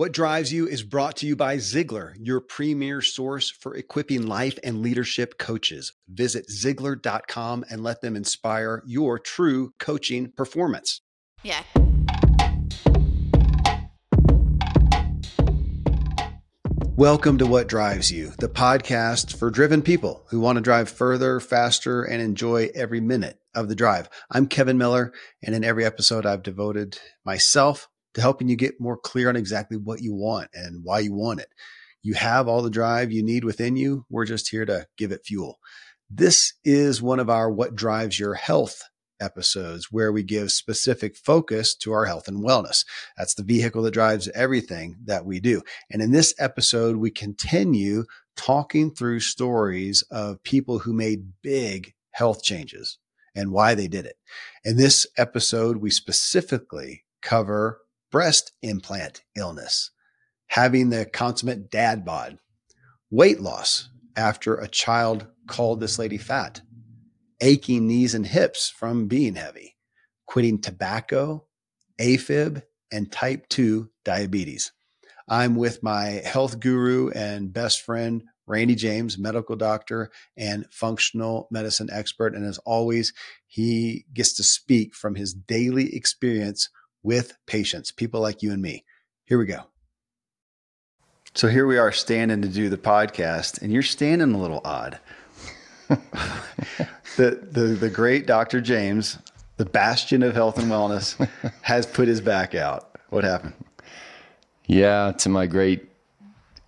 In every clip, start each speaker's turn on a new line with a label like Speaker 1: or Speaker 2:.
Speaker 1: What Drives You is brought to you by Ziglar, your premier source for equipping life and leadership coaches. Visit Ziglar.com and let them inspire your true coaching performance.
Speaker 2: Yeah.
Speaker 1: Welcome to What Drives You, the podcast for driven people who want to drive further, faster, and enjoy every minute of the drive. I'm Kevin Miller, and in every episode, I've devoted myself to helping you get more clear on exactly what you want and why you want it. You have all the drive you need within you. We're just here to give it fuel. This is one of our What Drives Your Health episodes where we give specific focus to our health and wellness. That's the vehicle that drives everything that we do. And in this episode, we continue talking through stories of people who made big health changes and why they did it. In this episode, we specifically cover breast implant illness, having the consummate dad bod, weight loss after a child called this lady fat, aching knees and hips from being heavy, quitting tobacco, AFib, and type 2 diabetes. I'm with my health guru and best friend, Randy James, medical doctor and functional medicine expert. And as always, he gets to speak from his daily experience with patients, people like you and me. Here we go. So here we are standing to do the podcast, and you're standing a little odd. the, the the great Dr. James, the bastion of health and wellness, has put his back out. What happened?
Speaker 3: Yeah, to my great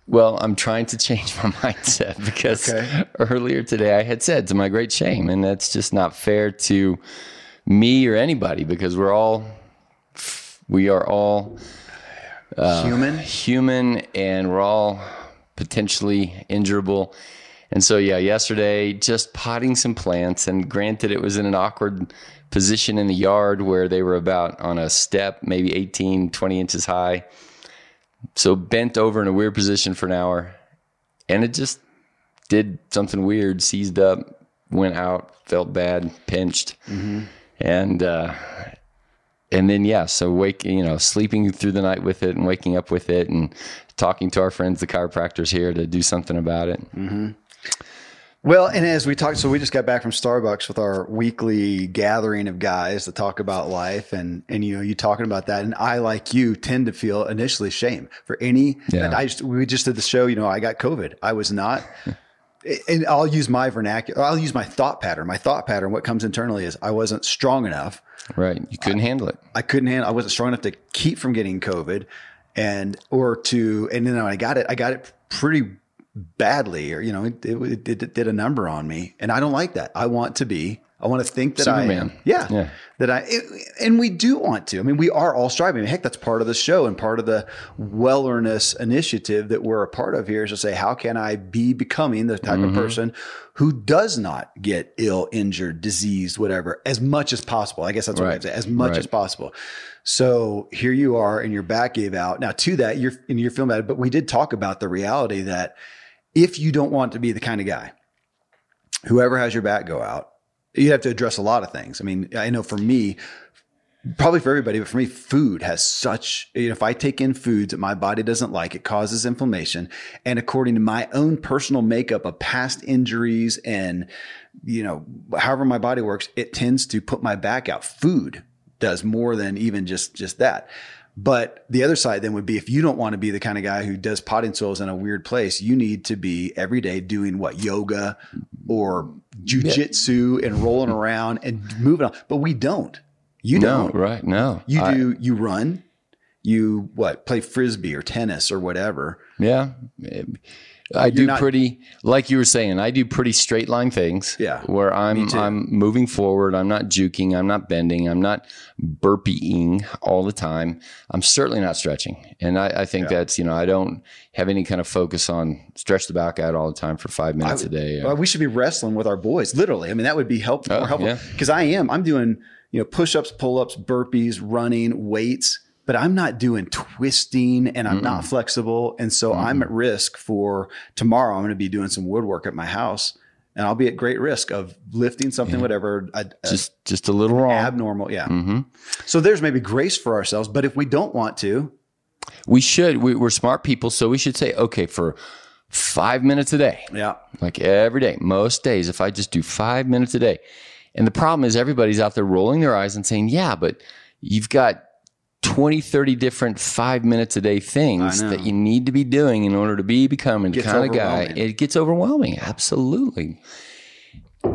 Speaker 3: well, I'm trying to change my mindset because okay. earlier today I had said to my great shame, and that's just not fair to me or anybody because we're all we are all
Speaker 1: uh, human,
Speaker 3: human, and we're all potentially injurable. And so, yeah, yesterday just potting some plants, and granted, it was in an awkward position in the yard where they were about on a step, maybe 18, 20 inches high. So, bent over in a weird position for an hour, and it just did something weird, seized up, went out, felt bad, pinched. Mm-hmm. And uh, and then yeah, so wake you know sleeping through the night with it and waking up with it and talking to our friends the chiropractors here to do something about it.
Speaker 1: Mm-hmm. Well, and as we talked, so we just got back from Starbucks with our weekly gathering of guys to talk about life, and and you know you talking about that, and I like you tend to feel initially shame for any. Yeah. I just we just did the show. You know, I got COVID. I was not. and I'll use my vernacular. I'll use my thought pattern. My thought pattern. What comes internally is I wasn't strong enough
Speaker 3: Right. You couldn't
Speaker 1: I,
Speaker 3: handle it.
Speaker 1: I couldn't handle. I wasn't strong enough to keep from getting COVID, and or to and then when I got it, I got it pretty badly, or you know, it, it, it, it did a number on me, and I don't like that. I want to be I want to think that
Speaker 3: Superman.
Speaker 1: I am. Yeah,
Speaker 3: Yeah.
Speaker 1: That I and we do want to. I mean, we are all striving. Heck, that's part of the show and part of the wellerness initiative that we're a part of here is to say, how can I be becoming the type of mm-hmm. person who does not get ill, injured, diseased, whatever, as much as possible. I guess that's what
Speaker 3: Right.
Speaker 1: I'd say, as much
Speaker 3: Right.
Speaker 1: as possible. So here you are, and your back gave out. Now, to that, you're and you're feeling bad, but we did talk about the reality that if you don't want to be the kind of guy whoever has your back go out, you have to address a lot of things. I mean, I know for me, probably for everybody, but for me, food has such, you know, if I take in foods that my body doesn't like, it causes inflammation. And according to my own personal makeup of past injuries and, you know, however my body works, it tends to put my back out. Food does more than even just, just that. But the other side then would be if you don't want to be the kind of guy who does potting soils in a weird place, you need to be every day doing what yoga or jujitsu and rolling around and moving on. But we don't. You don't.
Speaker 3: right? No,
Speaker 1: You
Speaker 3: I-
Speaker 1: do. You run. You what? Play frisbee or tennis or whatever.
Speaker 3: Yeah. I do
Speaker 1: not-
Speaker 3: pretty like you were saying, I do pretty straight line things.
Speaker 1: Yeah,
Speaker 3: Where I'm. I'm moving forward. I'm not juking, I'm not bending, I'm not burpeeing all the time. I'm certainly not stretching. And I, I think that's, you know, I don't have any kind of focus on stretch the back out all the time for five minutes a day.
Speaker 1: Well, we should be wrestling with our boys, literally. I mean, that would be
Speaker 3: Oh,
Speaker 1: helpful.
Speaker 3: yeah.
Speaker 1: Because I am. I'm doing you know push ups, pull ups, burpees, running, weights. But I'm not doing twisting and I'm not flexible. And so I'm at risk for tomorrow. I'm going to be doing some woodwork at my house and I'll be at great risk of lifting something, whatever, a, a
Speaker 3: just just a little wrong.
Speaker 1: abnormal. Yeah.
Speaker 3: hmm
Speaker 1: So there's maybe grace for ourselves. But if we don't want to,
Speaker 3: We should. We, we're smart people, so we should say, okay, for five minutes a day,
Speaker 1: yeah.
Speaker 3: like every day, most days, if I just do five minutes a day. And the problem is everybody's out there rolling their eyes and saying, yeah, but you've got 20, 30 different five minutes a day things that you need to be doing in order to be becoming the kind of guy. It gets overwhelming. Absolutely.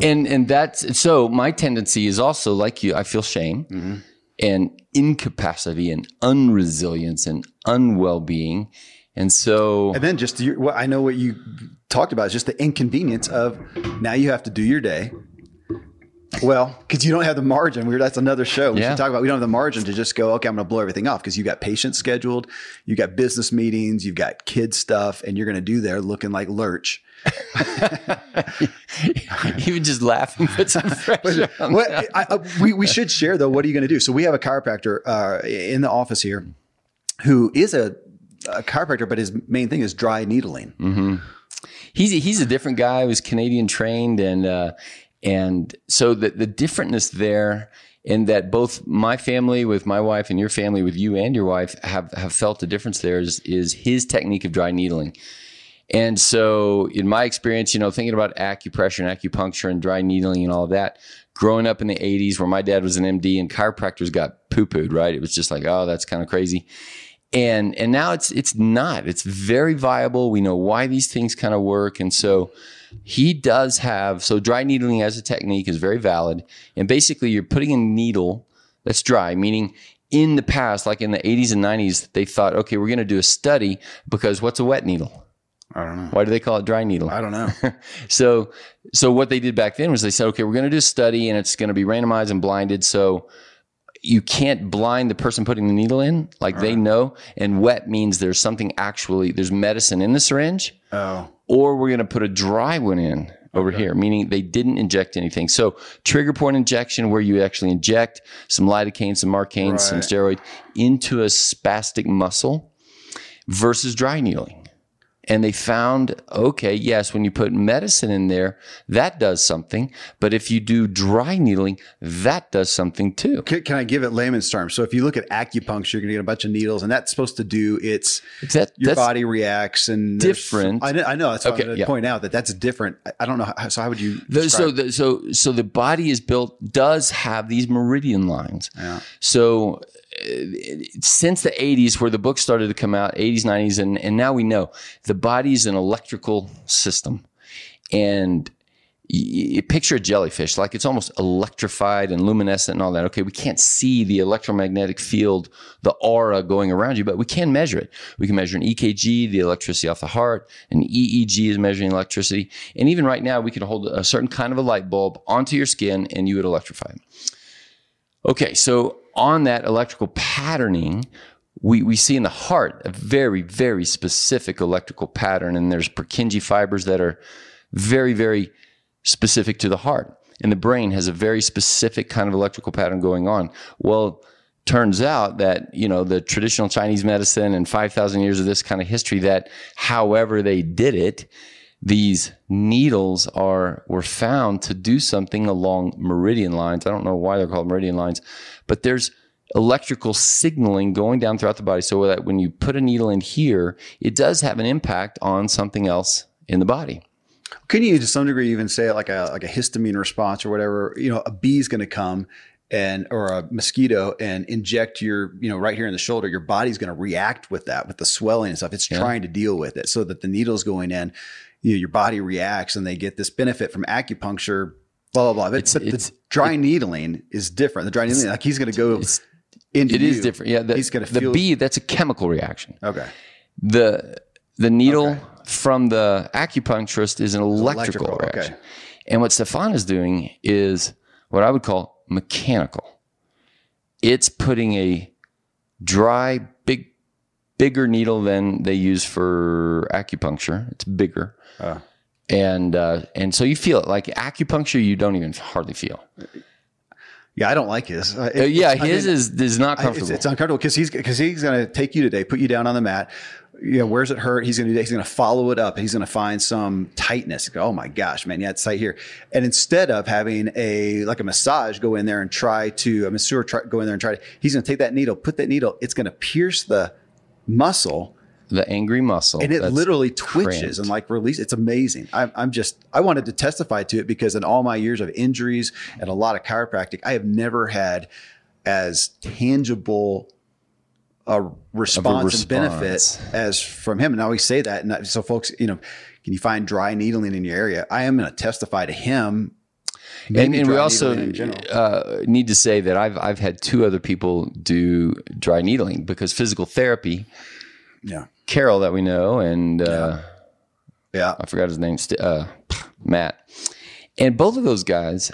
Speaker 3: And and that's so my tendency is also like you, I feel shame
Speaker 1: Mm-hmm.
Speaker 3: and incapacity and unresilience and unwell being. And so
Speaker 1: And then just your, what I know what you talked about is just the inconvenience of now you have to do your day. Well, because you don't have the margin. We're, that's another show. We
Speaker 3: Yeah.
Speaker 1: should talk about. We don't have the margin to just go. Okay, I'm going to blow everything off because you got patients scheduled, you got business meetings, you've got kid stuff, and you're going to do there looking like lurch.
Speaker 3: even just laughing puts some pressure
Speaker 1: What, I, I, we we should share though. What are you going to do? So we have a chiropractor uh, in the office here, who is a, a chiropractor, but his main thing is dry needling.
Speaker 3: he's a, he's a different guy. He was Canadian trained, and uh, and so the the differentness there, in that both my family with my wife and your family with you and your wife have have felt the difference. There is is his technique of dry needling. And so, in my experience, you know, thinking about acupressure and acupuncture and dry needling and all of that, growing up in the 80s where my dad was an MD and chiropractors got poo pooed, right? It was just like, oh, that's kind of crazy. And and now it's it's not. It's very viable. We know why these things kind of work. And so he does have so dry needling as a technique is very valid. And basically you're putting a needle that's dry, meaning in the past, like in the 80s and 90s, they thought, okay, we're going to do a study because what's a wet needle?
Speaker 1: I don't know.
Speaker 3: Why do they call it dry needle?
Speaker 1: I don't know.
Speaker 3: so so what they did back then was they said okay we're going to do a study and it's going to be randomized and blinded so you can't blind the person putting the needle in like they know and wet means there's something actually there's medicine in the syringe
Speaker 1: Oh,
Speaker 3: or we're going to put a dry one in over here meaning they didn't inject anything. So trigger point injection where you actually inject some lidocaine some marcaine some steroid into a spastic muscle versus dry needling and they found okay yes when you put medicine in there that does something but if you do dry needling that does something too
Speaker 1: can, can I give it layman's terms? So if you look at acupuncture, you're going to get a bunch of needles, and that's supposed to do its
Speaker 3: that,
Speaker 1: your body reacts and
Speaker 3: different.
Speaker 1: I know, I know. That's what
Speaker 3: Okay,
Speaker 1: I'm
Speaker 3: yeah.
Speaker 1: point out that that's different. I, I don't know. How, so how would you?
Speaker 3: The- so the, so so the body is built does have these meridian lines.
Speaker 1: Yeah.
Speaker 3: So since the 80s where the books started to come out 80s 90s and, and now we know the body is an electrical system and y- picture a jellyfish, like it's almost electrified and luminescent and all that. Okay, we can't see the electromagnetic field, the aura going around you, but we can measure it. We can measure an EKG, the electricity off the heart, an EEG is measuring electricity. And even right now, we can hold a certain kind of a light bulb onto your skin and you would electrify it. Okay, so on that electrical patterning, we, we see in the heart a very, very specific electrical pattern, and there's Purkinje fibers that are very, very specific to the heart. And the brain has a very specific kind of electrical pattern going on. Well, turns out that, you know, the traditional Chinese medicine and 5,000 years of this kind of history, that however they did it, these needles are were found to do something along meridian lines. I don't know why they're called meridian lines, but there's electrical signaling going down throughout the body so that when you put a needle in here, it does have an impact on something else in the body.
Speaker 1: Can you, to some degree, even say like a like a histamine response or whatever? You know, a bee's going to come and or a mosquito and inject your you know right here in the shoulder. Your body's going to react with that with the swelling and stuff. It's
Speaker 3: Yeah.
Speaker 1: trying to deal with it so that the needle's going in. You know, your body reacts and they get this benefit from acupuncture. Blah blah blah. But,
Speaker 3: It's-
Speaker 1: but
Speaker 3: it's-
Speaker 1: the dry needling is different. The dry needling, like he's going to go into
Speaker 3: it is
Speaker 1: you.
Speaker 3: different. Yeah, the,
Speaker 1: he's going to
Speaker 3: the
Speaker 1: feel.
Speaker 3: bee. That's a chemical reaction.
Speaker 1: okay.
Speaker 3: The the needle
Speaker 1: Okay.
Speaker 3: from the acupuncturist is an electrical,
Speaker 1: electrical, okay.
Speaker 3: reaction. And what Stefan is doing is what I would call mechanical. It's putting a dry, big, bigger needle than they use for acupuncture. It's bigger,
Speaker 1: Uh,
Speaker 3: and uh, and so you feel it. Like acupuncture, you don't even hardly feel.
Speaker 1: yeah, I don't like his. Uh,
Speaker 3: Uh, yeah,
Speaker 1: I
Speaker 3: his
Speaker 1: mean,
Speaker 3: is is not
Speaker 1: I-
Speaker 3: comfortable.
Speaker 1: It's, it's uncomfortable because he's because he's going to take you today, put you down on the mat. You know, where's it hurt? He's going to he's going to follow it up. He's going to find some tightness. Go, oh my gosh, man, yeah, it's tight here. And instead of having a like a massage, go in there and try to a masseur try, go in there and try to. He's going to take that needle, put that needle. It's going to pierce the muscle,
Speaker 3: the angry muscle,
Speaker 1: and it
Speaker 3: that's
Speaker 1: literally twitches
Speaker 3: cramped.
Speaker 1: and like release. It's amazing. I'm, I'm just I wanted to testify to it because in all my years of injuries and a lot of chiropractic, I have never had as tangible a response, and benefit as from him. And I always say that. And I- so, folks, you know, can you find dry needling in your area? I am going to testify to him.
Speaker 3: and, and we also
Speaker 1: needling in general.
Speaker 3: uh, need to say that I've I've had two other people do dry needling because physical therapy.
Speaker 1: Yeah,
Speaker 3: Carol that we know, and uh,
Speaker 1: yeah,
Speaker 3: I forgot his name, uh, Matt, and both of those guys.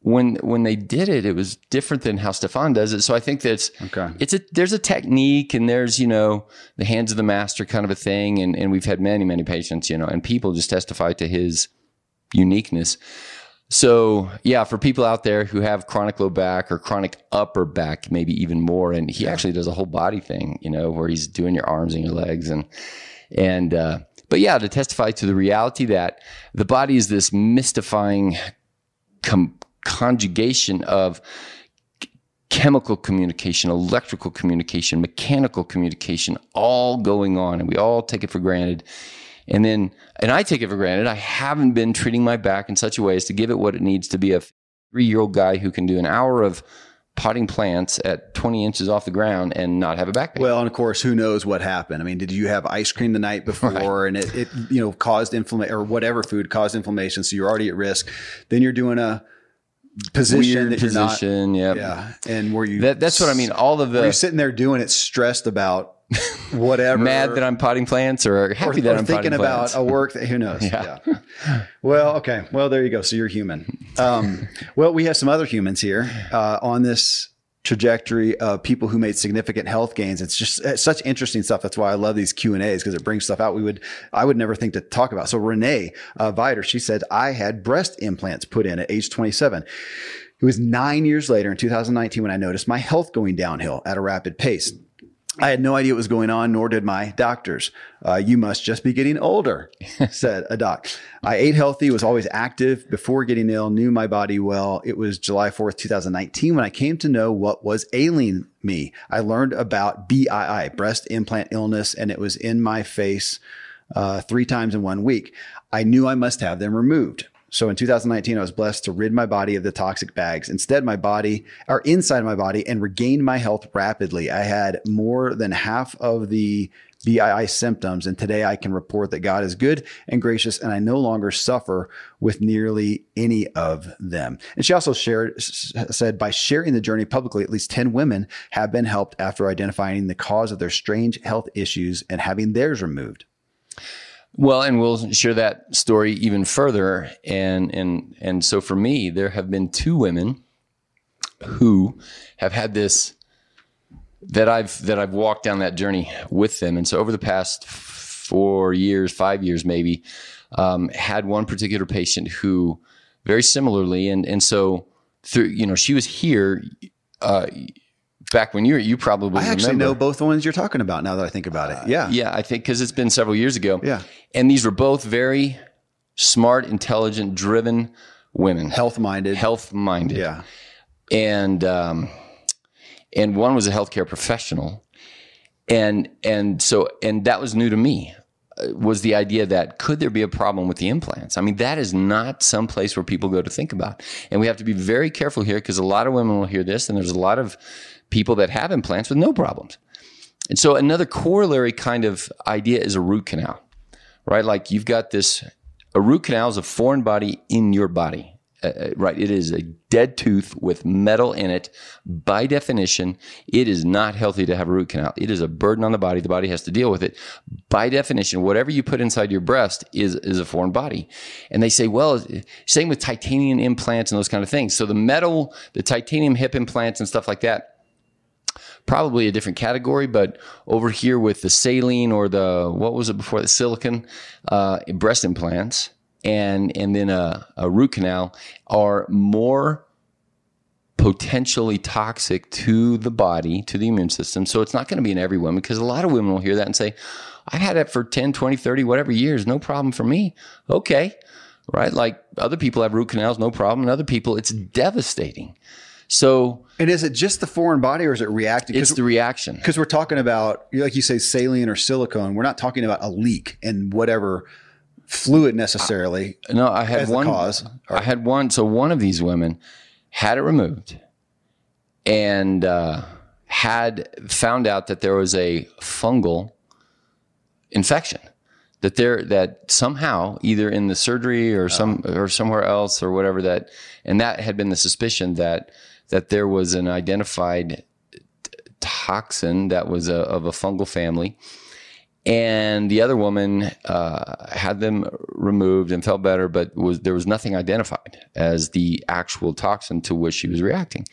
Speaker 3: When when they did it, it was different than how Stefan does it. So I think that's
Speaker 1: Okay.
Speaker 3: It's a there's a technique and there's you know the hands of the master kind of a thing, and and we've had many many patients you know, and people just testify to his uniqueness. So yeah, for people out there who have chronic low back or chronic upper back, maybe even more, and he actually does a whole body thing, you know, where he's doing your arms and your legs and and uh, but yeah, to testify to the reality that the body is this mystifying com- conjugation of chemical communication, electrical communication, mechanical communication, all going on, and we all take it for granted. And then, and I take it for granted. I haven't been treating my back in such a way as to give it what it needs to be a three year old guy who can do an hour of potting plants at 20 inches off the ground and not have a back pain.
Speaker 1: Well, and of course, who knows what happened? I mean, did you have ice cream the night before and it, it you know, caused inflammation or whatever food caused inflammation? So you're already at risk. Then you're doing a position
Speaker 3: Weird
Speaker 1: that not.
Speaker 3: position. Yep.
Speaker 1: Yeah. And where you,
Speaker 3: That, that's what I mean. All of
Speaker 1: where you're sitting there doing it, stressed about whatever.
Speaker 3: mad that I'm potting plants or
Speaker 1: or,
Speaker 3: happy
Speaker 1: or
Speaker 3: that I'm
Speaker 1: thinking about
Speaker 3: plants.
Speaker 1: a work that who knows.
Speaker 3: Yeah.
Speaker 1: Yeah. Well, okay. Well, there you go. So you're human. Um, well, we have some other humans here uh, on this trajectory of people who made significant health gains. It's just it's such interesting stuff. That's why I love these Q and A's because it brings stuff out we would I would never think to talk about. So Renee uh, Vider, she said I had breast implants put in at age 27. It was nine years later in 2019 when I noticed my health going downhill at a rapid pace. I had no idea what was going on, nor did my doctors. Uh, you must just be getting older, said a doc. I ate healthy, was always active before getting ill, knew my body well. It was July 4th, 2019, when I came to know what was ailing me. I learned about BII, breast implant illness, and it was in my face uh, three times in one week. I knew I must have them removed. So in 2019, I was blessed to rid my body of the toxic bags. Instead, my body, or inside my body, and regained my health rapidly. I had more than half of the BII symptoms. And today I can report that God is good and gracious, and I no longer suffer with nearly any of them. And she also shared, said, by sharing the journey publicly, at least 10 women have been helped after identifying the cause of their strange health issues and having theirs removed.
Speaker 3: Well, and we'll share that story even further. And and and so for me, there have been two women who have had this that I've that I've walked down that journey with them. And so over the past four years, five years maybe, um, had one particular patient who very similarly, and and so through you know she was here. Uh, back when you were, you probably
Speaker 1: I actually
Speaker 3: remember.
Speaker 1: know both the ones you're talking about now that I think about it. Yeah.
Speaker 3: Yeah, I think because it's been several years ago.
Speaker 1: Yeah.
Speaker 3: And these were both very smart, intelligent, driven women,
Speaker 1: Health minded.
Speaker 3: health minded.
Speaker 1: Yeah.
Speaker 3: And um, and one was a healthcare professional, and and so and that was new to me. uh, Was the idea that could there be a problem with the implants? I mean, that is not some place where people go to think about, and we have to be very careful here because a lot of women will hear this, and there's a lot of people that have implants with no problems. And so another corollary kind of idea is a root canal, right? Like you've got this, a root canal is a foreign body in your body, uh, uh, right? It is a dead tooth with metal in it. By definition, it is not healthy to have a root canal. It is a burden on the body. The body has to deal with it. By definition, whatever you put inside your breast is, is a foreign body. And they say, well, same with titanium implants and those kind of things. So the metal, the titanium hip implants and stuff like that, probably a different category, but over here with the saline or the what was it before the silicon uh, breast implants and and then a, a root canal are more potentially toxic to the body, to the immune system. So it's not going to be in every woman because a lot of women will hear that and say, I've had it for 10, 20, 30, whatever years, no problem for me. Okay. Right. Like other people have root canals, no problem. And other people, it's devastating. So
Speaker 1: And is it just the foreign body or is it reacting?
Speaker 3: it's the reaction.
Speaker 1: because we're talking about, like you say, saline or silicone. We're not talking about a leak and whatever fluid necessarily.
Speaker 3: No, I had one.
Speaker 1: cause, or-
Speaker 3: I had one. So one of these women had it removed, and uh, had found out that there was a fungal infection. That there, that somehow, either in the surgery or some or somewhere else or whatever that, and that had been the suspicion that that there was an identified toxin that was a, of a fungal family and the other woman uh, had them removed and felt better, but was there was nothing identified as the actual toxin to which she was reacting.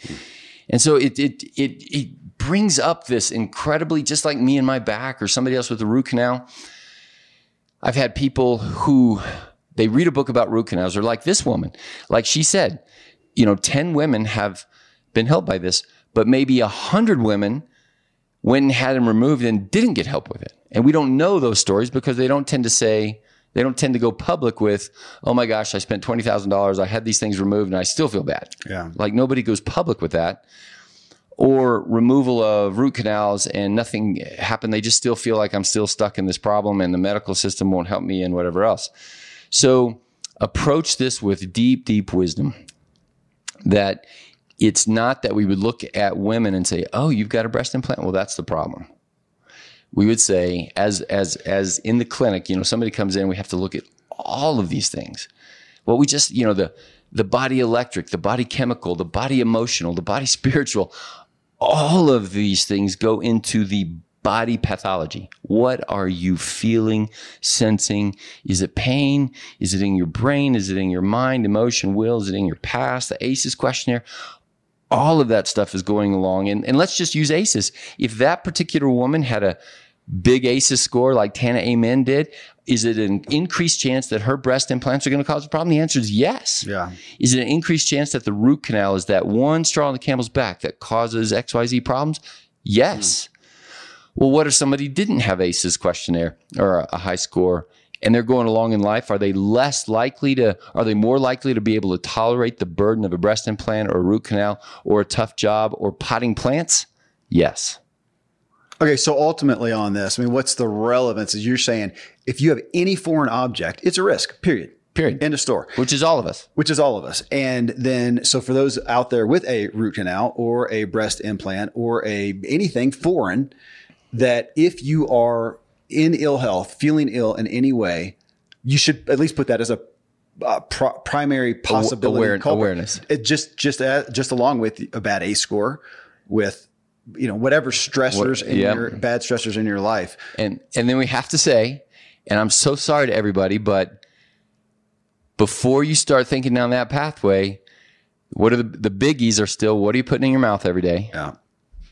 Speaker 3: And so it it it it brings up this incredibly, just like me and my back, or somebody else with a root canal. I've had people who they read a book about root canals, or like this woman, like she said, you know, ten women have been helped by this, but maybe a hundred women went and had them removed and didn't get help with it. And we don't know those stories because they don't tend to say, they don't tend to go public with, oh my gosh, I spent $20,000. I had these things removed and I still feel bad.
Speaker 1: Yeah.
Speaker 3: Like nobody goes public with that. Or removal of root canals and nothing happened. They just still feel like I'm still stuck in this problem and the medical system won't help me and whatever else. So approach this with deep, deep wisdom that it's not that we would look at women and say, "Oh, you've got a breast implant." Well, that's the problem. We would say, as as as in the clinic, you know, somebody comes in, we have to look at all of these things. Well, we just, you know, the the body electric, the body chemical, the body emotional, the body spiritual, all of these things go into the body pathology. What are you feeling, sensing? Is it pain? Is it in your brain? Is it in your mind, emotion, will? Is it in your past? The ACEs questionnaire. All of that stuff is going along. And, and let's just use ACEs. If that particular woman had a big ACEs score like Tana Amen did, is it an increased chance that her breast implants are going to cause a problem? The answer is yes.
Speaker 1: Yeah.
Speaker 3: Is it an increased chance that the root canal is that one straw on the camel's back that causes XYZ problems? Yes. Hmm. Well, what if somebody didn't have ACEs questionnaire or a, a high score and they're going along in life? Are they less likely to, are they more likely to be able to tolerate the burden of a breast implant or a root canal or a tough job or potting plants? Yes.
Speaker 1: Okay, so ultimately on this, I mean, what's the relevance? Is you're saying if you have any foreign object, it's a risk. Period.
Speaker 3: Period.
Speaker 1: End of story.
Speaker 3: Which is all of us.
Speaker 1: Which is all of us. And then, so for those out there with a root canal or a breast implant or a anything foreign, that if you are in ill health, feeling ill in any way, you should at least put that as a uh, primary possibility
Speaker 3: Aware- awareness.
Speaker 1: It just just uh, just along with a bad A score, with you know whatever stressors
Speaker 3: What-
Speaker 1: in
Speaker 3: yeah.
Speaker 1: your bad stressors in your life.
Speaker 3: And and then we have to say, and I'm so sorry to everybody, but before you start thinking down that pathway, what are the the biggies are still what are you putting in your mouth every day?
Speaker 1: Yeah,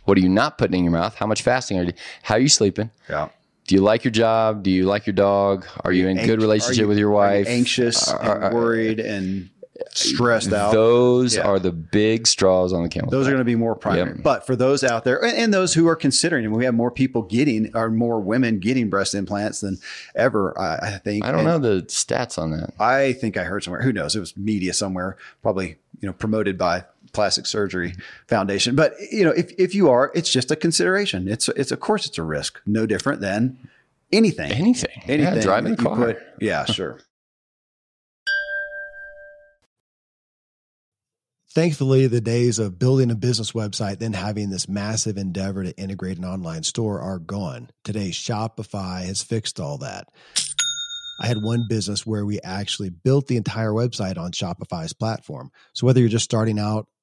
Speaker 3: What are you not putting in your mouth? How much fasting are you? How are you sleeping?
Speaker 1: yeah.
Speaker 3: Do you like your job? Do you like your dog? Are you in
Speaker 1: Anx-
Speaker 3: good relationship
Speaker 1: you-
Speaker 3: with your wife?
Speaker 1: anxious,
Speaker 3: Are-
Speaker 1: and
Speaker 3: uh, uh,
Speaker 1: worried, and stressed out.
Speaker 3: Those
Speaker 1: Yeah.
Speaker 3: are the big straws on the camel.
Speaker 1: Those are going to be more primary.
Speaker 3: Yep.
Speaker 1: But for those out there and, and those who are considering, and we have more people getting, or more women getting breast implants than ever, I, I think.
Speaker 3: I don't
Speaker 1: And
Speaker 3: know the stats on that.
Speaker 1: I think I heard somewhere. Who knows? It was media somewhere, probably you know promoted by Plastic Surgery mm-hmm. Foundation. But you know, if if you are, it's just a consideration. It's it's of course it's a risk, no different than anything.
Speaker 3: Anything.
Speaker 1: Anything
Speaker 3: Yeah, driving
Speaker 1: that
Speaker 3: the
Speaker 1: you
Speaker 3: car.
Speaker 1: put- yeah, sure.
Speaker 4: Thankfully, the days of building a business website, then having this massive endeavor to integrate an online store are gone. Today, Shopify has fixed all that. I had one business where we actually built the entire website on Shopify's platform. So whether you're just starting out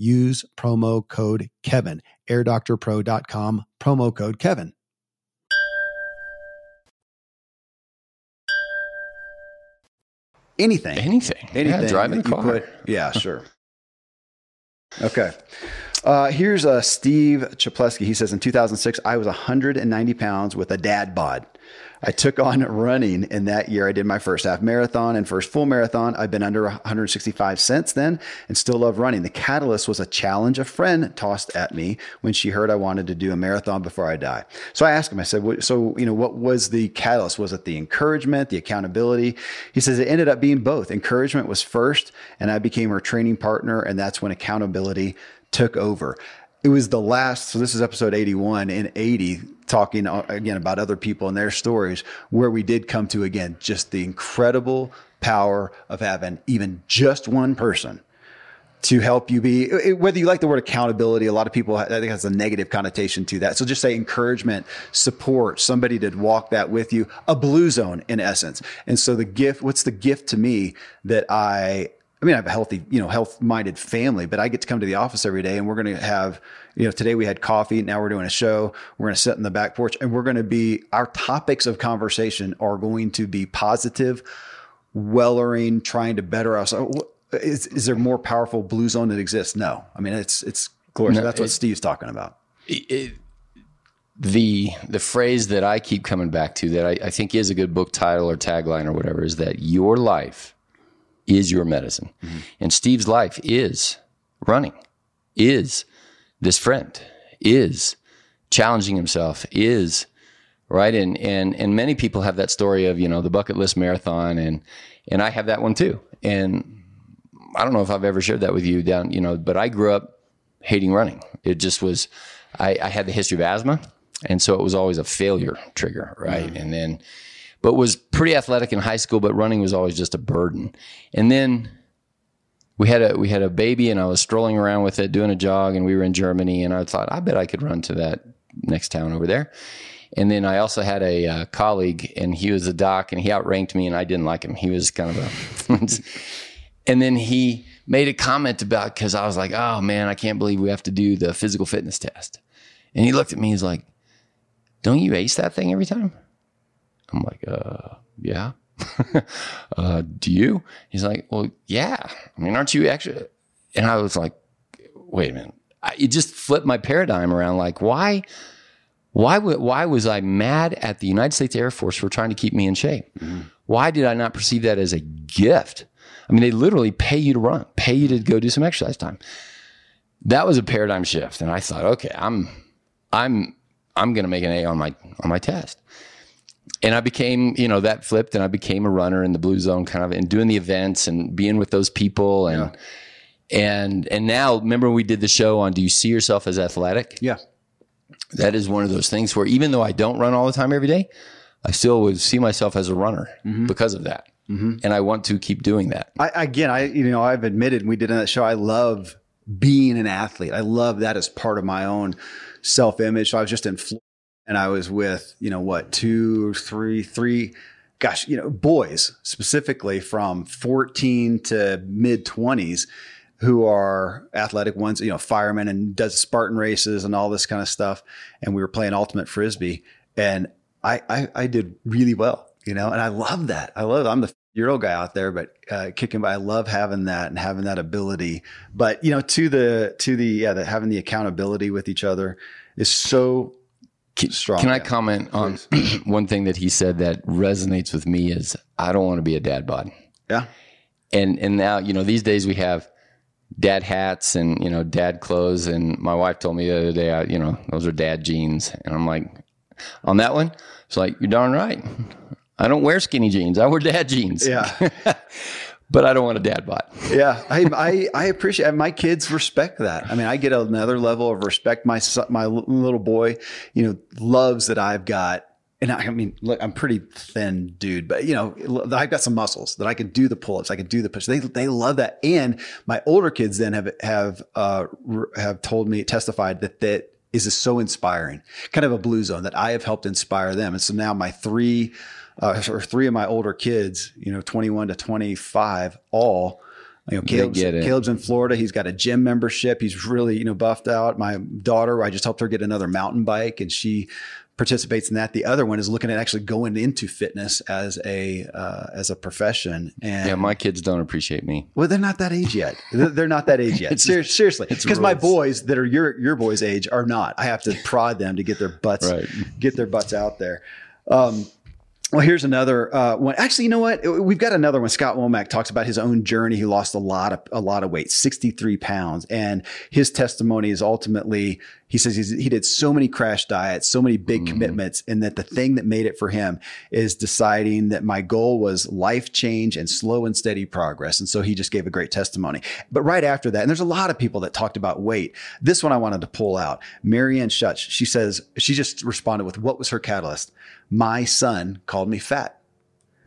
Speaker 4: use promo code Kevin. AirDoctorPro.com, promo code Kevin.
Speaker 1: Anything.
Speaker 3: Anything.
Speaker 1: Anything.
Speaker 3: Yeah, driving the car.
Speaker 1: put- yeah, sure. Okay. Uh, here's uh, Steve Chaplesky. He says in 2006, I was 190 pounds with a dad bod. I took on running in that year. I did my first half marathon and first full marathon. I've been under 165 since then and still love running. The catalyst was a challenge a friend tossed at me when she heard I wanted to do a marathon before I die. So I asked him, I said, so, you know, what was the catalyst? Was it the encouragement, the accountability? He says it ended up being both. Encouragement was first, and I became her training partner. And that's when accountability took over. It was the last, so this is episode 81 and 80, talking uh, again about other people and their stories, where we did come to again just the incredible power of having even just one person to help you be whether you like the word accountability a lot of people i think has a negative connotation to that. So just say encouragement support somebody to walk that with you a blue zone in essence. And so the gift what's the gift to me that i I mean, I have a healthy, you know, health minded family, but I get to come to the office every day and we're going to have, you know, today we had coffee. Now we're doing a show. We're going to sit in the back porch and we're going to be, our topics of conversation are going to be positive, wellering, trying to better us. Oh, is, is there more powerful blue zone that exists? No. I mean, it's, it's glorious.
Speaker 3: No,
Speaker 1: That's what
Speaker 3: it-
Speaker 1: Steve's talking about.
Speaker 3: it, the the phrase that I keep coming back to that I, I think is a good book title or tagline or whatever is that your life is your medicine. Mm-hmm. And Steve's life is running, is this friend, is challenging himself, is right. And and and many people have that story of, you know, the bucket list marathon and and I have that one too. And I don't know if I've ever shared that with you down, you know, but I grew up hating running. It just was, I, I had the history of asthma. And so it was always a failure trigger, right? Mm-hmm. And then, but was pretty athletic in high school, but running was always just a burden. And then we had a, we had a baby and I was strolling around with it, doing a jog and we were in Germany and I thought, I bet I could run to that next town over there. And then I also had a uh, colleague and he was a doc and he outranked me and I didn't like him. He was kind of a, and then he made a comment about because I was like, "Oh man, I can't believe we have to do the physical fitness test." And he looked at me. He's like, "Don't you ace that thing every time?" I'm like, "Uh, yeah." uh, do you? He's like, "Well, yeah. I mean, aren't you actually?" And I was like, "Wait a minute." I, it just flipped my paradigm around. Like, why? Why, w- why was I mad at the United States Air Force for trying to keep me in shape? Why did I not perceive that as a gift? I mean, they literally pay you to run, pay you to go do some exercise time. That was a paradigm shift, and I thought, okay, I'm, I'm, I'm going to make an A on my on my test. And I became, you know, that flipped, and I became a runner in the blue zone, kind of, and doing the events and being with those people, and and and now, remember when we did the show on, do you see yourself as athletic?
Speaker 1: Yeah.
Speaker 3: that is one of those things where even though I don't run all the time every day, I still would see myself as a runner mm-hmm. because of that. Mm-hmm. And I want to keep doing that.
Speaker 1: I, again, I, you know, I've admitted we did on that show, I love being an athlete. I love that as part of my own self image. So I was just in Florida and I was with, you know, what, two, three, three, gosh, you know, boys specifically from 14 to mid 20s who are athletic ones, you know, firemen and does Spartan races and all this kind of stuff. And we were playing ultimate frisbee and I, I, I did really well, you know, and I love that. I love, I'm the year old guy out there, but uh, kicking, I love having that and having that ability. But, you know, to the, to the, yeah, having the accountability with each other is so strong.
Speaker 3: Can I comment on one thing that he said that resonates with me is I don't want to be a dad bod.
Speaker 1: Yeah.
Speaker 3: And and now, you know, these days we have dad hats and, you know, dad clothes and my wife told me the other day, I, you know, those are dad jeans. And I'm like on that one, it's like you're darn right. I don't wear skinny jeans. I wear dad jeans.
Speaker 1: Yeah.
Speaker 3: but I don't want a dad bod.
Speaker 1: yeah, I, I I appreciate my kids respect that. I mean, I get another level of respect. My my little boy, you know, loves that I've got. And I, I mean, look, I'm pretty thin dude, but you know, I've got some muscles that I can do the pull-ups, I can do the push. They they love that. And my older kids then have have uh have told me testified that that is so inspiring, kind of a blue zone that I have helped inspire them. And so now my three uh, or three of my older kids, you know, 21 to 25, all, you know, Caleb's,
Speaker 3: get it.
Speaker 1: Caleb's in Florida. He's got a gym membership. He's really, you know, buffed out. My daughter, I just helped her get another mountain bike and she participates in that. The other one is looking at actually going into fitness as a, uh, as a profession. And
Speaker 3: Yeah, my kids don't appreciate me.
Speaker 1: well, they're not that age yet. They're they're not that age yet. Ser- seriously, because my boys that are your your boys' age are not. I have to prod them to get their butts
Speaker 3: Right.
Speaker 1: get their butts out there. Um, well, here's another uh, one. Actually, you know what? We've got another one. Scott Womack talks about his own journey. He lost a lot of a lot of weight, 63 pounds, and his testimony is ultimately he says he's, he did so many crash diets, so many big mm-hmm. commitments, and that the thing that made it for him is deciding that my goal was life change and slow and steady progress. And so he just gave a great testimony. But right after that, and there's a lot of people that talked about weight. This one I wanted to pull out. Marianne Schutz. She says she just responded with what was her catalyst my son called me fat.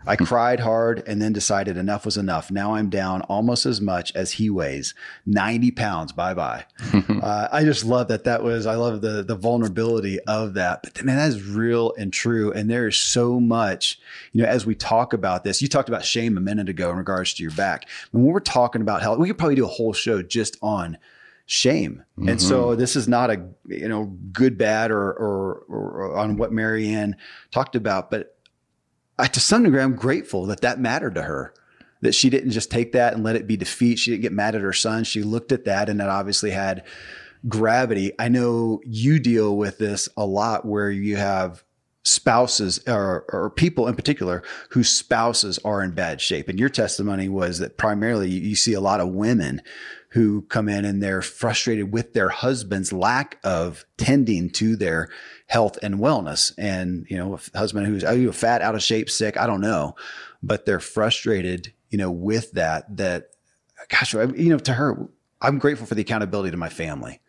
Speaker 1: I cried hard and then decided enough was enough. Now I'm down almost as much as he weighs 90 pounds. Bye bye. uh, I just love that. That was, I love the, the vulnerability of that. But man, that is real and true. And there is so much, you know, as we talk about this, you talked about shame a minute ago in regards to your back. When we're talking about health, we could probably do a whole show just on shame. And so this is not a you know good bad or or, or on what Marianne talked about, but To some degree I'm grateful that that mattered to her. that she didn't just take that and let it be defeat. She didn't get mad at her son. She looked at that and that obviously had gravity. I know you deal with this a lot where you have spouses or, or people in particular whose spouses are in bad shape. And your testimony was that primarily you see a lot of women who come in and they're frustrated with their husband's lack of tending to their health and wellness. And, you know, a husband who's are you fat, out of shape, sick, I don't know, but they're frustrated, you know, with that, that, gosh, you know, to her, I'm grateful for the accountability to my family.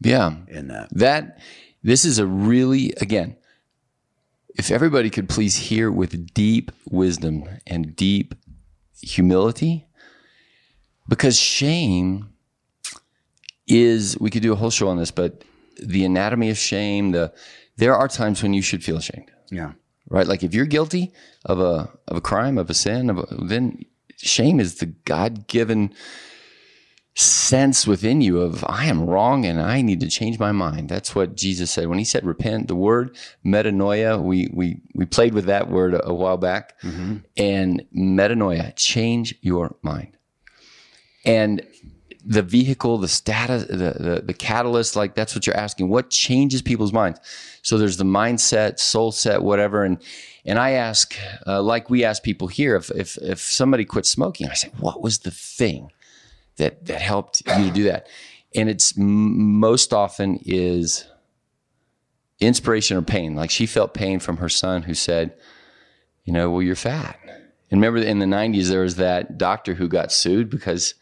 Speaker 3: Yeah.
Speaker 1: In that.
Speaker 3: That, this is a really, again, if everybody could please hear with deep wisdom and deep humility, because shame is, we could do a whole show on this, but the anatomy of shame, the, there are times when you should feel ashamed.
Speaker 1: Yeah.
Speaker 3: Right. Like if you're guilty of a, of a crime, of a sin, of a, then shame is the God given sense within you of I am wrong and I need to change my mind. That's what Jesus said when he said repent. The word metanoia, we we we played with that word a, a while back, mm-hmm. and metanoia, change your mind. And the vehicle, the status, the, the the catalyst, like that's what you're asking. What changes people's minds? So there's the mindset, soul set, whatever, and and I ask, uh, like we ask people here, if if if somebody quit smoking, I say, what was the thing? that that helped you to do that. And it's m- most often is inspiration or pain. Like she felt pain from her son who said, you know, well, you're fat. And remember in the 90s, there was that doctor who got sued because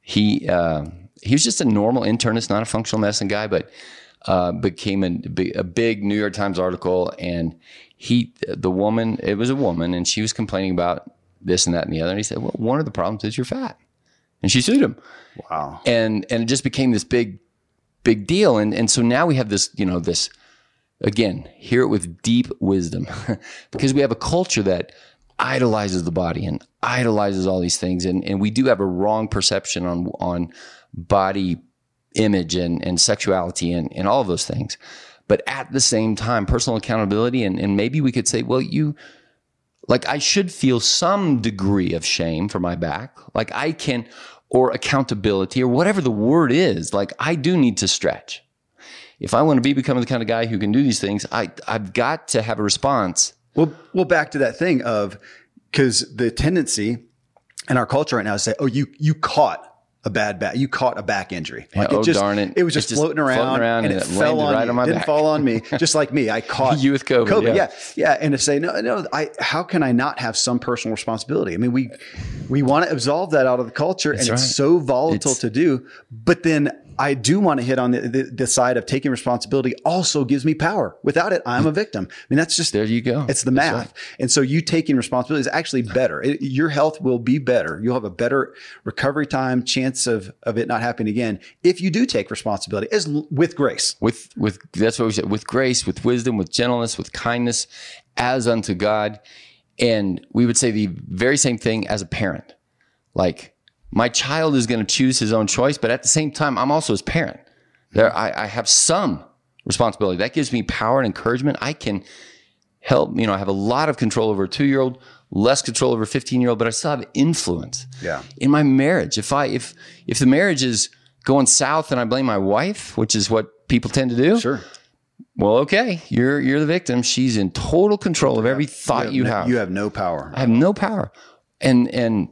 Speaker 3: he, uh, he was just a normal internist, not a functional medicine guy, but uh, became a, a big New York Times article. And he, the woman, it was a woman, and she was complaining about this and that and the other. And he said, well, one of the problems is you're fat and she sued him.
Speaker 1: Wow.
Speaker 3: And and it just became this big big deal and and so now we have this, you know, this again, hear it with deep wisdom because we have a culture that idolizes the body and idolizes all these things and and we do have a wrong perception on on body image and and sexuality and and all of those things. But at the same time, personal accountability and and maybe we could say, well, you like I should feel some degree of shame for my back. Like I can, or accountability or whatever the word is. Like I do need to stretch. If I want to be becoming the kind of guy who can do these things, I, I've got to have a response.
Speaker 1: Well, well, back to that thing of, cause the tendency in our culture right now is say, oh, you, you caught a bad back. You caught a back injury.
Speaker 3: Like oh, it just, darn it.
Speaker 1: It was just, floating, around
Speaker 3: floating around
Speaker 1: and,
Speaker 3: and
Speaker 1: it, it fell on
Speaker 3: right on my
Speaker 1: didn't
Speaker 3: back.
Speaker 1: fall on me. Just like me. I caught
Speaker 3: you with COVID.
Speaker 1: COVID.
Speaker 3: Yeah.
Speaker 1: yeah. Yeah. And to say, no, no, I, how can I not have some personal responsibility? I mean, we, we want to absolve that out of the culture
Speaker 3: That's
Speaker 1: and
Speaker 3: right.
Speaker 1: it's so volatile
Speaker 3: It's-
Speaker 1: to do. But then I do want to hit on the, the, the side of taking responsibility also gives me power. Without it, I'm a victim. I mean, that's just
Speaker 3: There you go.
Speaker 1: it's the math.
Speaker 3: right.
Speaker 1: And so you taking responsibility is actually better. It- your health will be better. You'll have a better recovery time, chance of, of it not happening again if you do take responsibility as with grace.
Speaker 3: with with that's what we said with grace with wisdom with gentleness with kindness as unto god and we would say the very same thing as a parent like my child is going to choose his own choice but at the same time i'm also his parent there I, I have some responsibility that gives me power and encouragement i can help you know i have a lot of control over a two year old less control over a 15 year old but i still have influence
Speaker 1: Yeah.
Speaker 3: in my marriage if i if if the marriage is going south and i blame my wife which is what people tend to do
Speaker 1: Sure.
Speaker 3: well, okay, you're you're the victim. She's in total control of every thought you
Speaker 1: no,
Speaker 3: have.
Speaker 1: You have no power.
Speaker 3: I have no power. And and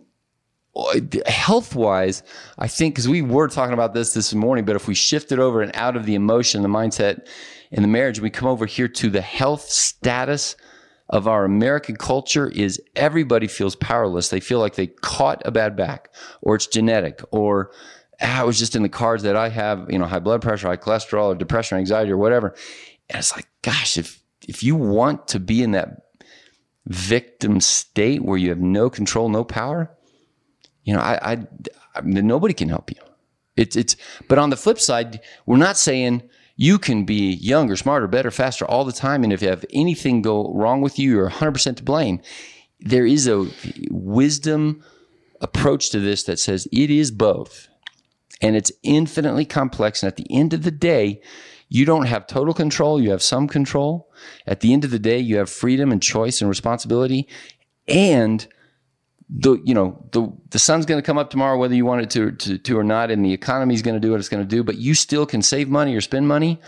Speaker 3: health wise, I think because we were talking about this this morning, but if we shift it over and out of the emotion, the mindset, and the marriage, we come over here to the health status of our American culture is everybody feels powerless. They feel like they caught a bad back, or it's genetic, or ah, it was just in the cards that I have, you know, high blood pressure, high cholesterol, or depression, or anxiety, or whatever. And it's like, gosh, if if you want to be in that victim state where you have no control, no power, you know, I, I, I mean, nobody can help you. It's it's. But on the flip side, we're not saying you can be younger, smarter, better, faster all the time, and if you have anything go wrong with you, you're 100 percent to blame. There is a wisdom approach to this that says it is both, and it's infinitely complex. And at the end of the day, you don't have total control. You have some control. At the end of the day, you have freedom and choice and responsibility, and the you know the the sun's going to come up tomorrow whether you want it to, to to or not and the economy is going to do what it's going to do but you still can save money or spend money.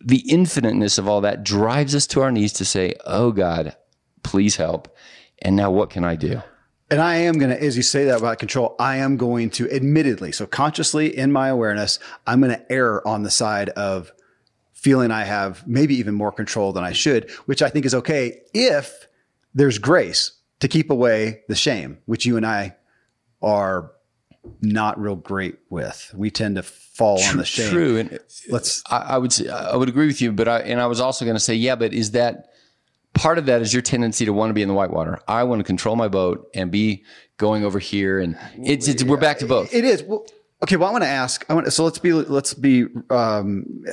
Speaker 3: The infiniteness of all that drives us to our knees to say oh god please help. And now what can i do?
Speaker 1: And I am going to, as you say that about control, I am going to admittedly, so consciously in my awareness, I'm going to err on the side of feeling I have maybe even more control than I should, which I think is okay if there's grace to keep away the shame, which you and I are not real great with. We tend to fall
Speaker 3: true,
Speaker 1: on the shame.
Speaker 3: True, and
Speaker 1: let's.
Speaker 3: I, I, would say I would agree with you, but I and I was also going to say, yeah, but is that part of that is your tendency to want to be in the whitewater? I want to control my boat and be going over here, and it's, it's we're back to both.
Speaker 1: It is. Well, okay, well, I want to ask. I want so let's be let's be um,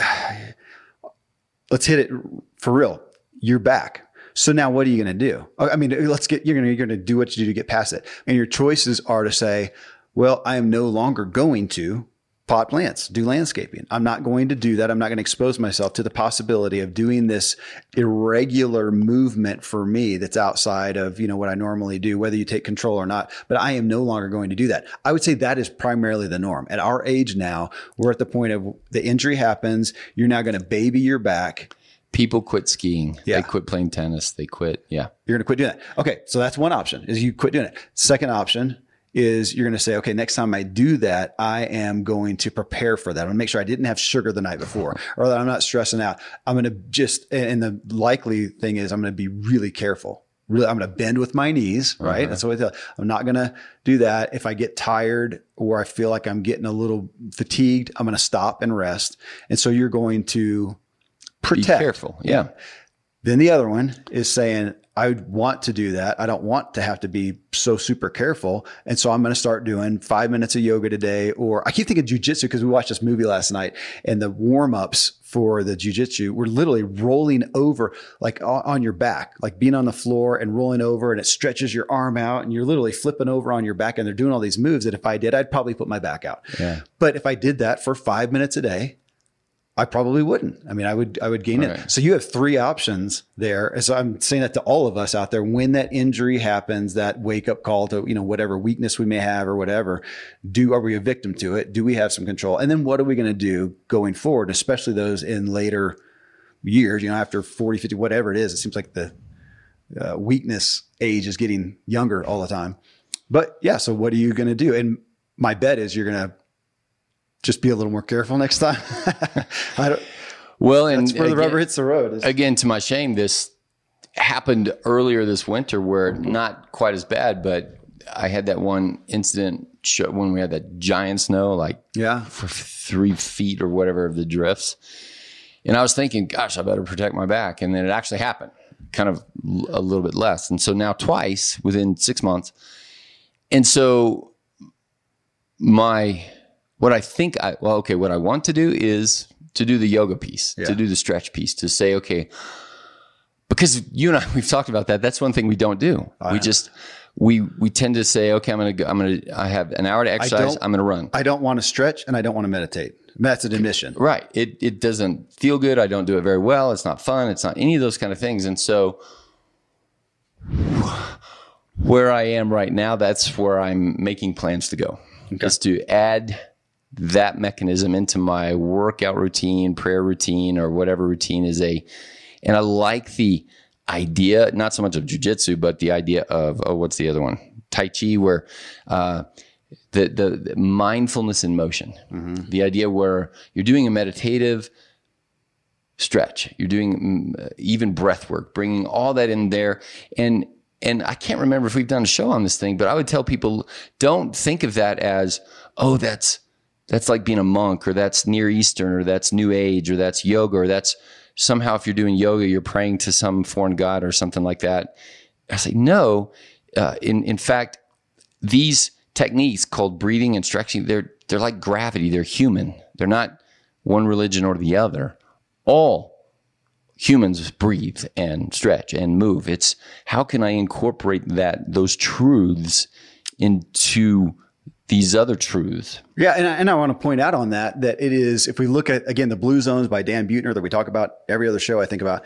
Speaker 1: let's hit it for real. You're back. So now what are you going to do? I mean, let's get, you're going to, do what you do to get past it. And your choices are to say, well, I am no longer going to pot plants, do landscaping. I'm not going to do that. I'm not going to expose myself to the possibility of doing this irregular movement for me that's outside of, you know, what I normally do, whether you take control or not. But I am no longer going to do that. I would say that is primarily the norm. At our age now, we're at the point of the injury happens. You're now going to baby your back
Speaker 3: people quit skiing. Yeah. They quit playing tennis. They quit. Yeah.
Speaker 1: You're going to quit doing that. Okay. So that's one option is you quit doing it. Second option is you're going to say, okay, next time I do that, I am going to prepare for that. I'm going to make sure I didn't have sugar the night before or that I'm not stressing out. I'm going to just, and the likely thing is I'm going to be really careful. Really, I'm going to bend with my knees, right? Uh-huh. That's what I tell. I'm not going to do that. If I get tired or I feel like I'm getting a little fatigued, I'm going to stop and rest. And so you're going to protect.
Speaker 3: Be careful. Yeah.
Speaker 1: Then the other one is saying, I want to do that. I don't want to have to be so super careful. And so I'm going to start doing five minutes of yoga today. Or I keep thinking jujitsu because we watched this movie last night and the warm ups for the jujitsu were literally rolling over like on your back, like being on the floor and rolling over and it stretches your arm out and you're literally flipping over on your back and they're doing all these moves that if I did, I'd probably put my back out.
Speaker 3: Yeah.
Speaker 1: But if I did that for five minutes a day, I probably wouldn't. I mean, I would, I would gain right. it. So you have three options there. So I'm saying that to all of us out there. When that injury happens, that wake up call to, you know, whatever weakness we may have or whatever, do, are we a victim to it? Do we have some control? And then what are we going to do going forward, especially those in later years, you know, after 40, 50, whatever it is, it seems like the uh, weakness age is getting younger all the time. But yeah, so what are you going to do? And my bet is you're going to just be a little more careful next time. I don't.
Speaker 3: Well, and
Speaker 1: that's where the rubber hits the road.
Speaker 3: Again, to my shame, this happened earlier this winter, where mm-hmm. not quite as bad, but I had that one incident when we had that giant snow, like
Speaker 1: yeah,
Speaker 3: for three feet or whatever of the drifts, and I was thinking, gosh, I better protect my back, and then it actually happened, kind of a little bit less, and so now twice within six months, and so my what I think I, well, okay, what I want to do is to do the yoga piece, yeah. to do the stretch piece, to say, okay, because you and I, we've talked about that. That's one thing we don't do. I we know. just, we, we tend to say, okay, I'm going to, I'm going to, I have an hour to exercise. I'm going to run.
Speaker 1: I don't want to stretch and I don't want to meditate. That's an admission.
Speaker 3: Right. It, it doesn't feel good. I don't do it very well. It's not fun. It's not any of those kind of things. And so where I am right now, that's where I'm making plans to go okay. is to add that mechanism into my workout routine, prayer routine, or whatever routine is a, and I like the idea, not so much of jujitsu, but the idea of, oh, what's the other one? Tai Chi, where, uh, the, the, the, mindfulness in motion, mm-hmm. the idea where you're doing a meditative stretch, you're doing mm, even breath work, bringing all that in there. And, and I can't remember if we've done a show on this thing, but I would tell people don't think of that as, oh, that's, that's like being a monk or that's near eastern or that's new age or that's yoga or that's somehow if you're doing yoga you're praying to some foreign god or something like that. I say no uh, in in fact these techniques called breathing and stretching they're they're like gravity. They're human. They're not one religion or the other. All humans breathe and stretch and move. It's how can i incorporate that those truths into these other truths
Speaker 1: Yeah, and I, and I want to point out on that that it is if we look at again the Blue Zones by Dan Buettner that we talk about every other show I think about,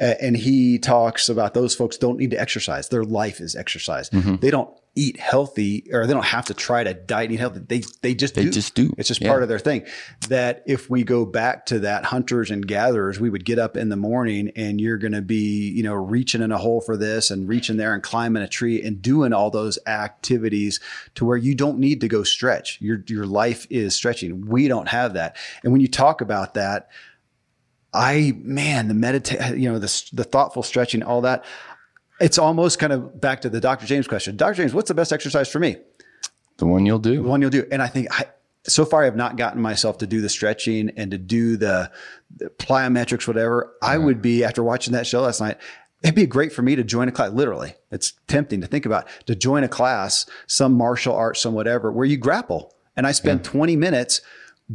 Speaker 1: uh, and he talks about those folks don't need to exercise; their life is exercise.
Speaker 3: Mm-hmm.
Speaker 1: They don't eat healthy or they don't have to try to diet and eat healthy. They they just
Speaker 3: They
Speaker 1: do.
Speaker 3: just do.
Speaker 1: It's just
Speaker 3: Yeah.
Speaker 1: part of their thing. That if we go back to that hunters and gatherers, we would get up in the morning and you're going to be you know reaching in a hole for this and reaching there and climbing a tree and doing all those activities to where you don't need to go stretch. Your your life is stretching. We don't have that. And when you talk about that, I man, the meditate, you know, the the thoughtful stretching, all that. It's almost kind of back to the Dr. James question. Dr. James, what's the best exercise for me?
Speaker 3: The one you'll do.
Speaker 1: The one you'll do. And I think I, so far I have not gotten myself to do the stretching and to do the, the plyometrics, whatever. I mm-hmm. would be after watching that show last night. It'd be great for me to join a class. Literally, it's tempting to think about to join a class, some martial arts, some whatever, where you grapple. And I spend 20 minutes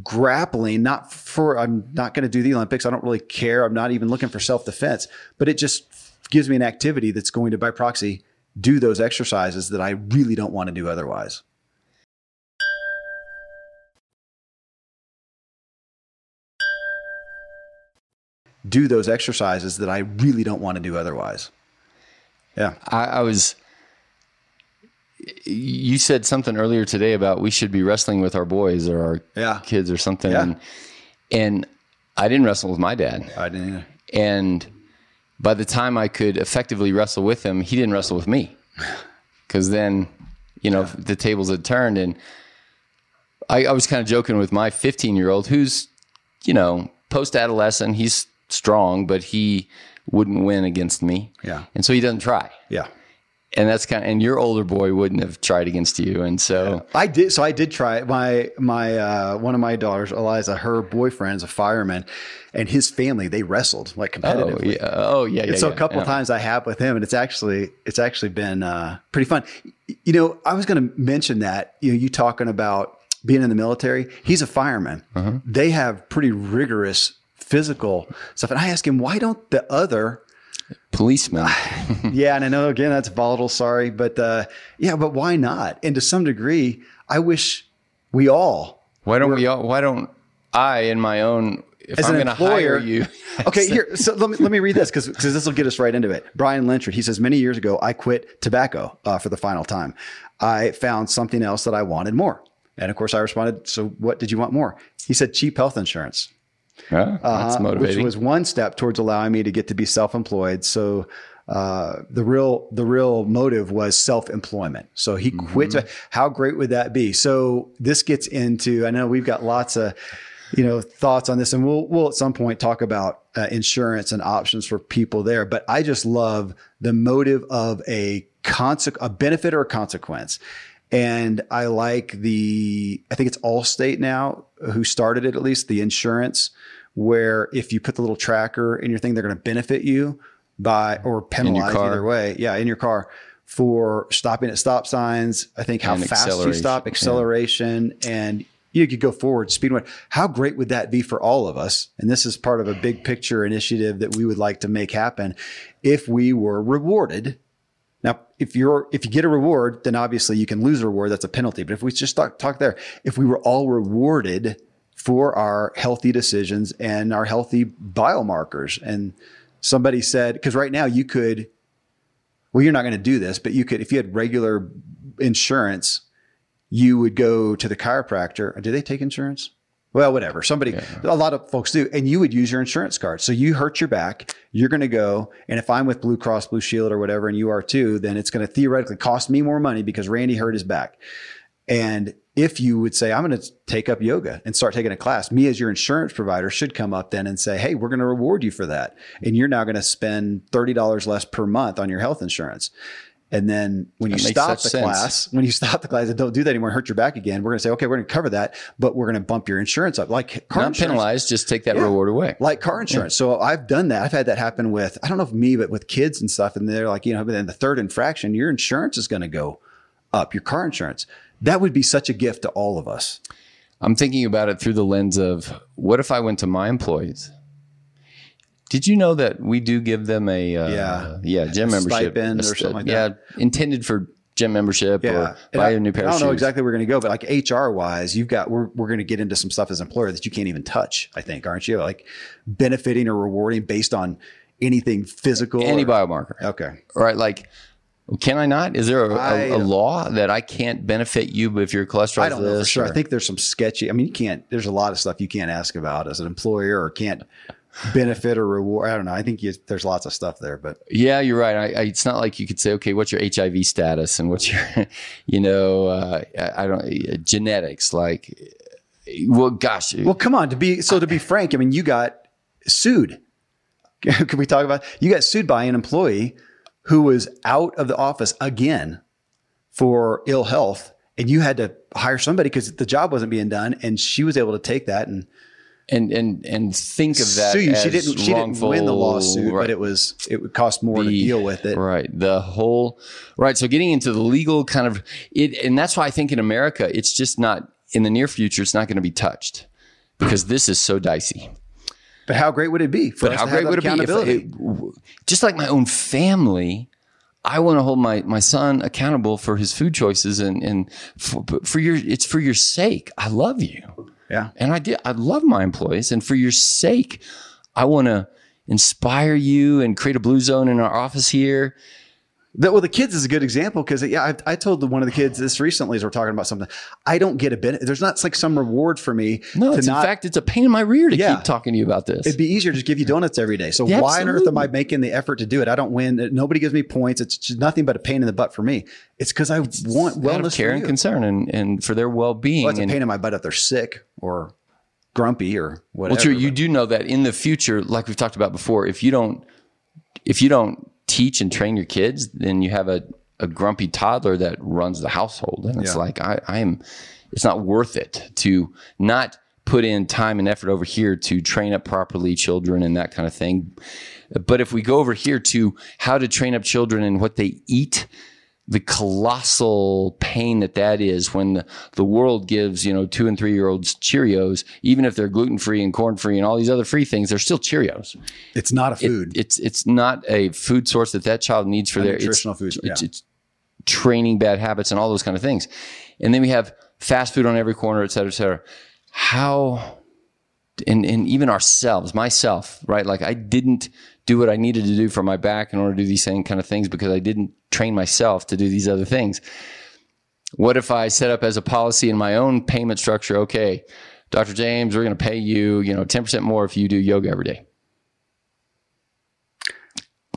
Speaker 1: grappling, not for, I'm not going to do the Olympics. I don't really care. I'm not even looking for self defense, but it just gives me an activity that's going to, by proxy, do those exercises that I really don't want to do otherwise. do those exercises that I really don't want to do otherwise. Yeah.
Speaker 3: I, I was. You said something earlier today about we should be wrestling with our boys or our
Speaker 1: Yeah.
Speaker 3: kids or something,
Speaker 1: Yeah.
Speaker 3: and and I didn't wrestle with my dad,
Speaker 1: I didn't either.
Speaker 3: and by the time I could effectively wrestle with him, he didn't wrestle with me, because then you know the tables had turned, and I, I was kind of joking with my 15 year old who's you know post adolescent, he's strong, but he wouldn't win against me,
Speaker 1: Yeah.
Speaker 3: and so he doesn't try
Speaker 1: Yeah.
Speaker 3: And that's kind of, and your older boy wouldn't have tried against you and so
Speaker 1: I did. So I did try. My, my, uh, one of my daughters, Eliza, her boyfriend's a fireman and his family, they wrestled like
Speaker 3: oh
Speaker 1: competitively.
Speaker 3: yeah oh yeah, yeah
Speaker 1: so
Speaker 3: yeah,
Speaker 1: a couple
Speaker 3: yeah.
Speaker 1: times I have with him, and it's actually it's actually been uh, pretty fun. You know, I was going to mention that you know you talking about being in the military. He's a fireman.
Speaker 3: Uh-huh.
Speaker 1: They have pretty rigorous physical stuff, and I ask him why don't the other
Speaker 3: policeman
Speaker 1: yeah, and I know again that's volatile. Sorry, but uh, yeah, but why not? And to some degree, I wish we all.
Speaker 3: why don't we all why don't i in my own if
Speaker 1: As
Speaker 3: i'm
Speaker 1: an
Speaker 3: going to
Speaker 1: employer-
Speaker 3: hire you
Speaker 1: Okay, here. So let me let me read this because this will get us right into it. Brian Lynchard. He says many years ago, I quit tobacco uh, for the final time. I found something else that I wanted more, and of course, I responded. So, what did you want more? He said cheap health insurance.
Speaker 3: Yeah, that's
Speaker 1: uh,
Speaker 3: motivating
Speaker 1: which was one step towards allowing me to get to be self-employed. So uh, the real the real motive was self-employment. So he quit. How great would that be? So this gets into. I know we've got lots of you know thoughts on this, and we'll we'll at some point talk about uh, insurance and options for people there. But I just love the motive of a conse- a benefit or a consequence. And I like the, I think it's Allstate now who started it at least, the insurance, where if you put the little tracker in your thing, they're going to benefit you by or penalize either way. Yeah, in your car for stopping at stop signs. I think how fast you
Speaker 3: acceleration,
Speaker 1: stop,
Speaker 3: yeah.
Speaker 1: acceleration, and you could go forward, speed. one. How great would that be for all of us? And this is part of a big picture initiative that we would like to make happen if we were rewarded now, if you're if you get a reward, then obviously you can lose a reward. That's a penalty. But if we just talk, talk there, if we were all rewarded for our healthy decisions and our healthy biomarkers, and somebody said, because right now you could, well, you're not going to do this, but you could, if you had regular insurance, you would go to the chiropractor. Do they take insurance? Well, whatever. Somebody, a lot of folks do, and you would use your insurance card. So you hurt your back, you're going to go, and if I'm with Blue Cross Blue Shield or whatever, and you are too, then it's going to theoretically cost me more money because Randy hurt his back. And if you would say, I'm going to take up yoga and start taking a class, me as your insurance provider should come up then and say, Hey, we're going to reward you for that. And you're now going to spend $30 less per month on your health insurance. And then when you
Speaker 3: That makes
Speaker 1: stop the
Speaker 3: sense.
Speaker 1: class, when you stop the class and don't do that anymore, and hurt your back again, we're going to say, okay, we're going to cover that, but we're going to bump your insurance up. Like car
Speaker 3: not
Speaker 1: insurance
Speaker 3: penalized just take that
Speaker 1: Yeah.
Speaker 3: reward away
Speaker 1: like car insurance. So I've done that. I've had that happen with, I don't know if me, but with kids and stuff. And they're like, you know, but then the third infraction, your insurance is going to go up, your car insurance. That would be such a gift to all of us.
Speaker 3: i'm thinking about it through the lens of what if i went to my employees did you know that we do give them a uh,
Speaker 1: Yeah.
Speaker 3: yeah gym
Speaker 1: A
Speaker 3: membership
Speaker 1: stipend or something like
Speaker 3: yeah intended for gym membership or buy
Speaker 1: I,
Speaker 3: a new pair
Speaker 1: I don't know exactly where we're going to go, but like HR wise, you've got, we're, we're going to get into some stuff as an employer that you can't even touch, I think, aren't you? Like benefiting or rewarding based on anything physical.
Speaker 3: Any
Speaker 1: or-
Speaker 3: biomarker.
Speaker 1: Okay.
Speaker 3: Right? Like, can I not? Is there a,
Speaker 1: I
Speaker 3: a, a
Speaker 1: don't-
Speaker 3: law that I can't benefit you if your cholesterol
Speaker 1: I don't know for sure.
Speaker 3: or-
Speaker 1: I think there's some sketchy. I mean, you can't. There's a lot of stuff you can't ask about as an employer, or can't benefit or reward. I don't know. I think you, there's lots of stuff there, but
Speaker 3: Yeah, you're right. I, I, it's not like you could say, okay, what's your HIV status and what's your, you know, uh, I don't uh, genetics. Like, well, gosh,
Speaker 1: well, come on. To be so, to be frank, I mean, you got sued. Can we talk about? You got sued by an employee who was out of the office again for ill health, and you had to hire somebody because the job wasn't being done, and she was able to take that and
Speaker 3: and and and think of that.
Speaker 1: sue She didn't. She didn't win the lawsuit,
Speaker 3: right.
Speaker 1: but it was it would cost more to deal with it.
Speaker 3: Right. The whole right. So getting into the legal kind of it, and that's why I think in America it's just not in the near future. It's not going to be touched because this is so dicey.
Speaker 1: But how great would it be for
Speaker 3: But how great would it be if it, just like my own family? I want to hold my, my son accountable for his food choices and, and for, for your, it's for your sake. I love you.
Speaker 1: Yeah.
Speaker 3: And I did, I love my employees. And for your sake, I want to inspire you and create a blue zone in our office here.
Speaker 1: The, well, the kids is a good example because yeah, I, I told the, one of the kids this recently as we're talking about something. I don't get a benefit. There's not like some reward for me
Speaker 3: No, it's,
Speaker 1: not.
Speaker 3: in fact, it's a pain in my rear to
Speaker 1: Yeah.
Speaker 3: keep talking to you about this.
Speaker 1: It'd be easier to just give you donuts every day. So
Speaker 3: Yeah,
Speaker 1: why on earth am I making the effort to do it? I don't win. Nobody gives me points. It's just nothing but a pain in the butt for me. It's because I want
Speaker 3: out
Speaker 1: wellness
Speaker 3: care and concern and, and for their well-being.
Speaker 1: Well, it's a pain in my butt if they're sick or grumpy or whatever.
Speaker 3: Well, true. You do know that in the future, like we've talked about before, if you don't, if you don't teach and train your kids, then you have a, a grumpy toddler that runs the household, and it's
Speaker 1: Yeah.
Speaker 3: like I, I am. It's not worth it to not put in time and effort over here to train up properly children and that kind of thing. But if we go over here to how to train up children and what they eat, the colossal pain that that is when the, the world gives you know two and three year olds Cheerios, even if they're gluten free and corn free and all these other free things, they're still Cheerios.
Speaker 1: it's not a
Speaker 3: It-
Speaker 1: food.
Speaker 3: it's it's not a food source that that child needs for
Speaker 1: A
Speaker 3: their it's,
Speaker 1: nutritional food,
Speaker 3: It's,
Speaker 1: yeah.
Speaker 3: it's training bad habits and all those kind of things, and then we have fast food on every corner, et cetera, et cetera. How and and even ourselves, myself, right? Like I didn't do what I needed to do for my back in order to do these same kind of things because I didn't train myself to do these other things. What if I set up as a policy in my own payment structure? Okay, Dr. James, we're going to pay you, you know, ten percent more if you do yoga every day.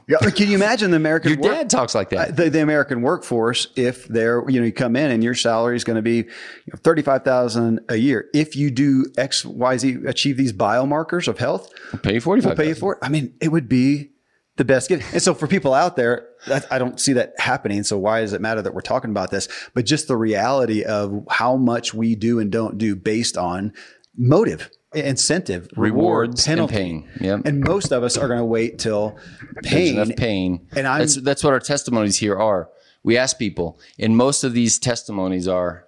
Speaker 1: Yeah, can you imagine the American
Speaker 3: Your
Speaker 1: work-
Speaker 3: dad talks like that.
Speaker 1: Uh, the, the American workforce, if they're, you know, you come in and your salary is going to be you know, 35,000 a year. If you do X, Y, Z, achieve these biomarkers of health,
Speaker 3: pay you forty
Speaker 1: we'll pay you for it. I mean, it would be the best gift. And so for people out there, I don't see that happening. So why does it matter that we're talking about this? But just the reality of how much we do and don't do based on motive, incentive, reward,
Speaker 3: Rewards
Speaker 1: penalty.
Speaker 3: and pain. Yep.
Speaker 1: And most of us are going to wait till
Speaker 3: There's
Speaker 1: pain.
Speaker 3: enough pain.
Speaker 1: And I'm-
Speaker 3: that's that's what our testimonies here are. We ask people, and most of these testimonies are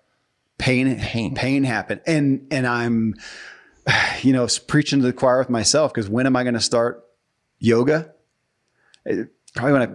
Speaker 1: pain
Speaker 3: Pain.
Speaker 1: pain happen and and i'm you know preaching to the choir with myself because when am i going to start yoga probably when i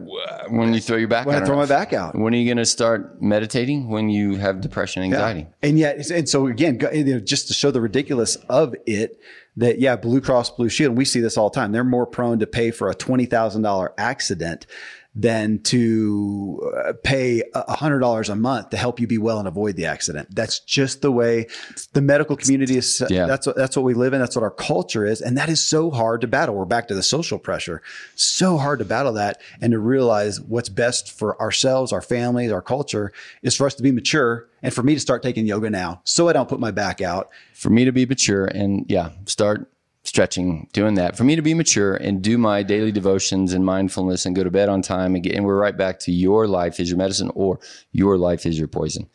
Speaker 3: when you throw your back
Speaker 1: when
Speaker 3: out
Speaker 1: i throw my back out
Speaker 3: When are you going to start meditating? When you have depression, anxiety.
Speaker 1: and yet and so again go- you know, just to show the ridiculous of it that yeah blue cross blue shield we see this all the time they're more prone to pay for a $20000 accident than to uh, pay a hundred dollars a month to help you be well and avoid the accident. That's just the way the medical community is.
Speaker 3: Yeah.
Speaker 1: That's what, that's what we live in. That's what our culture is. And that is so hard to battle. We're back to the social pressure. So hard to battle that and to realize what's best for ourselves, our families, our culture is for us to be mature and for me to start taking yoga now so I don't put my back out.
Speaker 3: For me to be mature and yeah, start stretching, doing that. For me to be mature and do my daily devotions and mindfulness and go to bed on time and get, and we're right back to your life is your medicine or your life is your poison.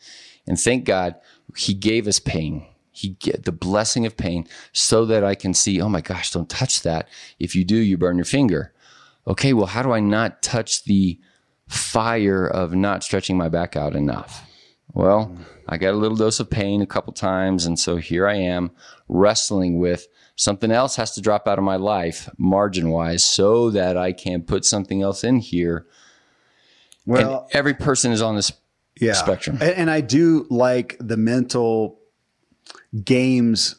Speaker 3: And thank God he gave us pain. He get the blessing of pain so that I can see, oh my gosh, don't touch that. If you do, you burn your finger. Okay, well, how do I not touch the fire of not stretching my back out enough? Well, I got a little dose of pain a couple times. And so here I am wrestling with something else has to drop out of my life margin wise so that I can put something else in here.
Speaker 1: Well,
Speaker 3: and every person is on this
Speaker 1: yeah.
Speaker 3: spectrum.
Speaker 1: And, I do like the mental games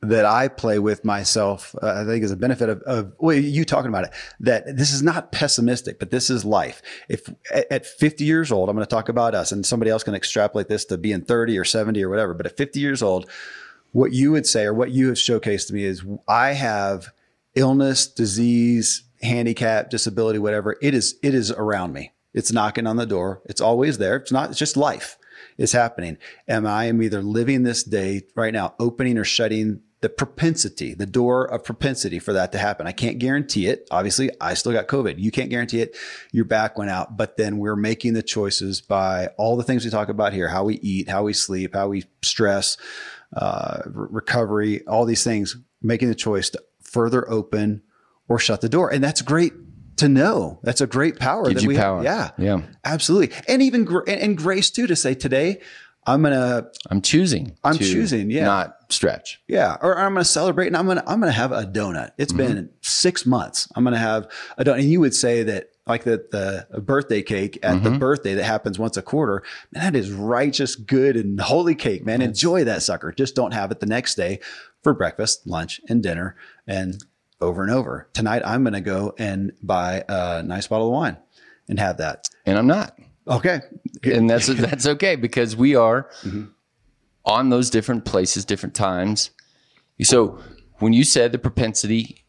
Speaker 1: that I play with myself. Uh, I think is a benefit of, of well, you talking about it. That this is not pessimistic, but this is life. If at, at 50 years old, I'm going to talk about us, and somebody else can extrapolate this to being 30 or 70 or whatever. But at 50 years old, what you would say or what you have showcased to me is I have illness, disease, handicap, disability, whatever. It is it is around me. It's knocking on the door. It's always there. It's not. It's just life is happening. Am I am either living this day right now, opening or shutting the propensity, the door of propensity for that to happen. I can't guarantee it. Obviously, I still got COVID. You can't guarantee it. Your back went out, but then we're making the choices by all the things we talk about here, how we eat, how we sleep, how we stress, uh, re- recovery, all these things, making the choice to further open or shut the door. And that's great to know. That's a great power
Speaker 3: Gives
Speaker 1: that
Speaker 3: you
Speaker 1: we
Speaker 3: power.
Speaker 1: have. Yeah,
Speaker 3: Yeah.
Speaker 1: absolutely. And even, gr- and, and grace too, to say today, I'm going to
Speaker 3: I'm choosing.
Speaker 1: I'm choosing, yeah.
Speaker 3: Not stretch.
Speaker 1: yeah, or I'm going to celebrate and I'm going to I'm going to have a donut. It's been six months. I'm going to have a donut. And you would say that like the the birthday cake at the birthday that happens once a quarter, man, that is righteous, good, and holy cake, man. Enjoy that sucker. Just don't have it the next day for breakfast, lunch, and dinner, and over and over. Tonight, I'm going to go and buy a nice bottle of wine and have that.
Speaker 3: And I'm not.
Speaker 1: Okay,
Speaker 3: and that's that's okay because we are
Speaker 1: Mm-hmm.
Speaker 3: on those different places, different times. So when you said the propensity,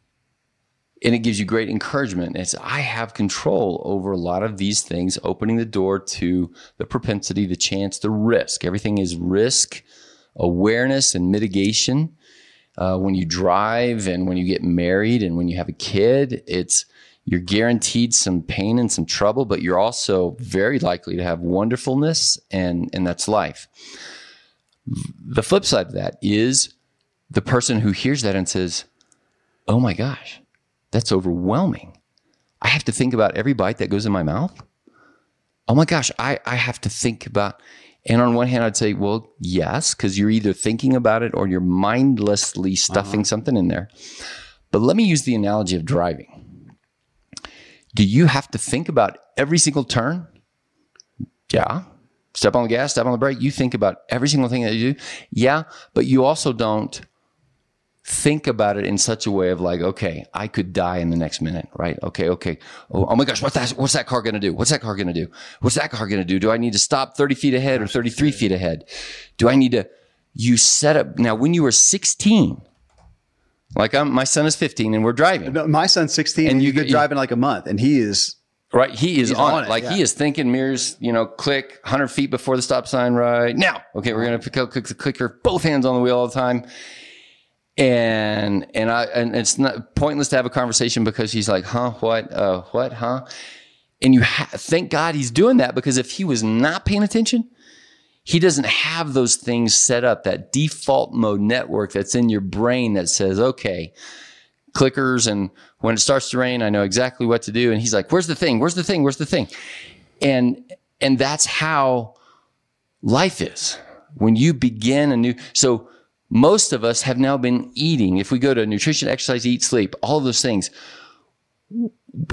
Speaker 3: and it gives you great encouragement, it's I have control over a lot of these things, opening the door to the propensity, the chance, the risk. Everything is risk awareness and mitigation. Uh, when you drive and when you get married and when you have a kid, it's you're guaranteed some pain and some trouble, but you're also very likely to have wonderfulness, and and that's life. The flip side of that is the person who hears that and says, "Oh my gosh, that's overwhelming. I have to think about every bite that goes in my mouth. Oh my gosh, I I have to think about." And on one hand, I'd say, well, yes, because you're either thinking about it or you're mindlessly stuffing uh-huh. something in there. But let me use the analogy of driving. Do you have to think about every single turn? Yeah. Step on the gas, step on the brake. You think about every single thing that you do. Yeah. But you also don't think about it in such a way of like, okay, I could die in the next minute, right? Okay, okay. Oh, oh my gosh, what's that? What's that car going to do? What's that car going to do? What's that car going to do? Do I need to stop 30 feet ahead or 33 feet ahead? Do I need to, you set up, now when you were 16, like I'm, my son is 15 and we're driving.
Speaker 1: No, my son's 16 and,
Speaker 3: you
Speaker 1: you've been
Speaker 3: get-
Speaker 1: driving like a month and he is
Speaker 3: Right. He is on,
Speaker 1: on
Speaker 3: it. Like
Speaker 1: yeah.
Speaker 3: he is thinking mirrors, you know, click 100 feet before the stop sign right now. Okay. We're going to click, click the clicker, both hands on the wheel all the time. And, and I, and it's not pointless to have a conversation because he's like, huh, what, uh, what, huh? And you ha- thank God he's doing that because if he was not paying attention, he doesn't have those things set up, that default mode network that's in your brain that says, okay, clickers. And when it starts to rain, I know exactly what to do. And he's like, where's the thing? Where's the thing? Where's the thing? And, and that's how life is when you begin a new, so most of us have now been eating. If we go to nutrition, exercise, eat, sleep, all those things,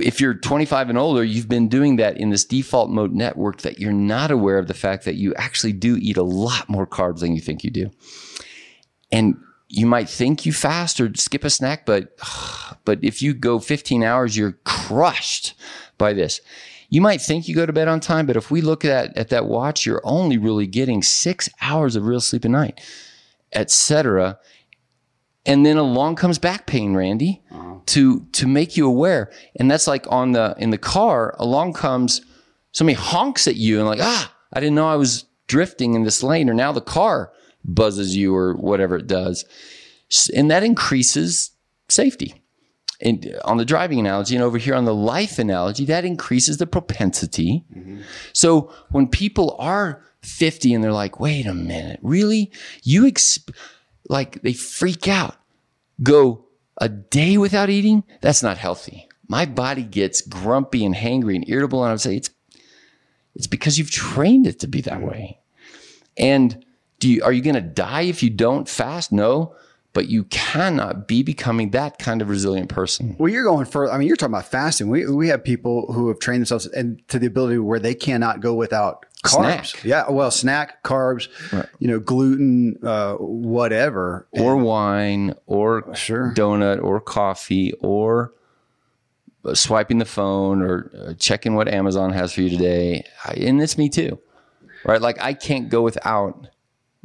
Speaker 3: if you're 25 and older, you've been doing that in this default mode network that you're not aware of the fact that you actually do eat a lot more carbs than you think you do. And you might think you fast or skip a snack, but but if you go 15 hours, you're crushed by this. You might think you go to bed on time, but if we look at at that watch, you're only really getting six hours of real sleep a night, etc. And then along comes back pain, Randy, to to make you aware. And that's like on the in the car, along comes somebody honks at you and like, ah, I didn't know I was drifting in this lane, or now the car buzzes you or whatever it does. And that increases safety. And on the driving analogy, and over here on the life analogy, that increases the propensity. Mm-hmm. So when people are 50 and they're like, wait a minute, really? You exp- like they freak out. Go a day without eating? That's not healthy. My body gets grumpy and hangry and irritable. And I would say it's it's because you've trained it to be that way. And do you, are you going to die if you don't fast? No, but you cannot be becoming that kind of resilient person.
Speaker 1: Well, you're going for. I mean, you're talking about fasting. We we have people who have trained themselves and to the ability where they cannot go without carbs.
Speaker 3: Snack.
Speaker 1: Yeah, well, snack, carbs,
Speaker 3: Right.
Speaker 1: you know, gluten, uh, whatever.
Speaker 3: or wine or
Speaker 1: Sure.
Speaker 3: donut or coffee or swiping the phone or uh, checking what Amazon has for you today. And it's me too, right? Like I can't go without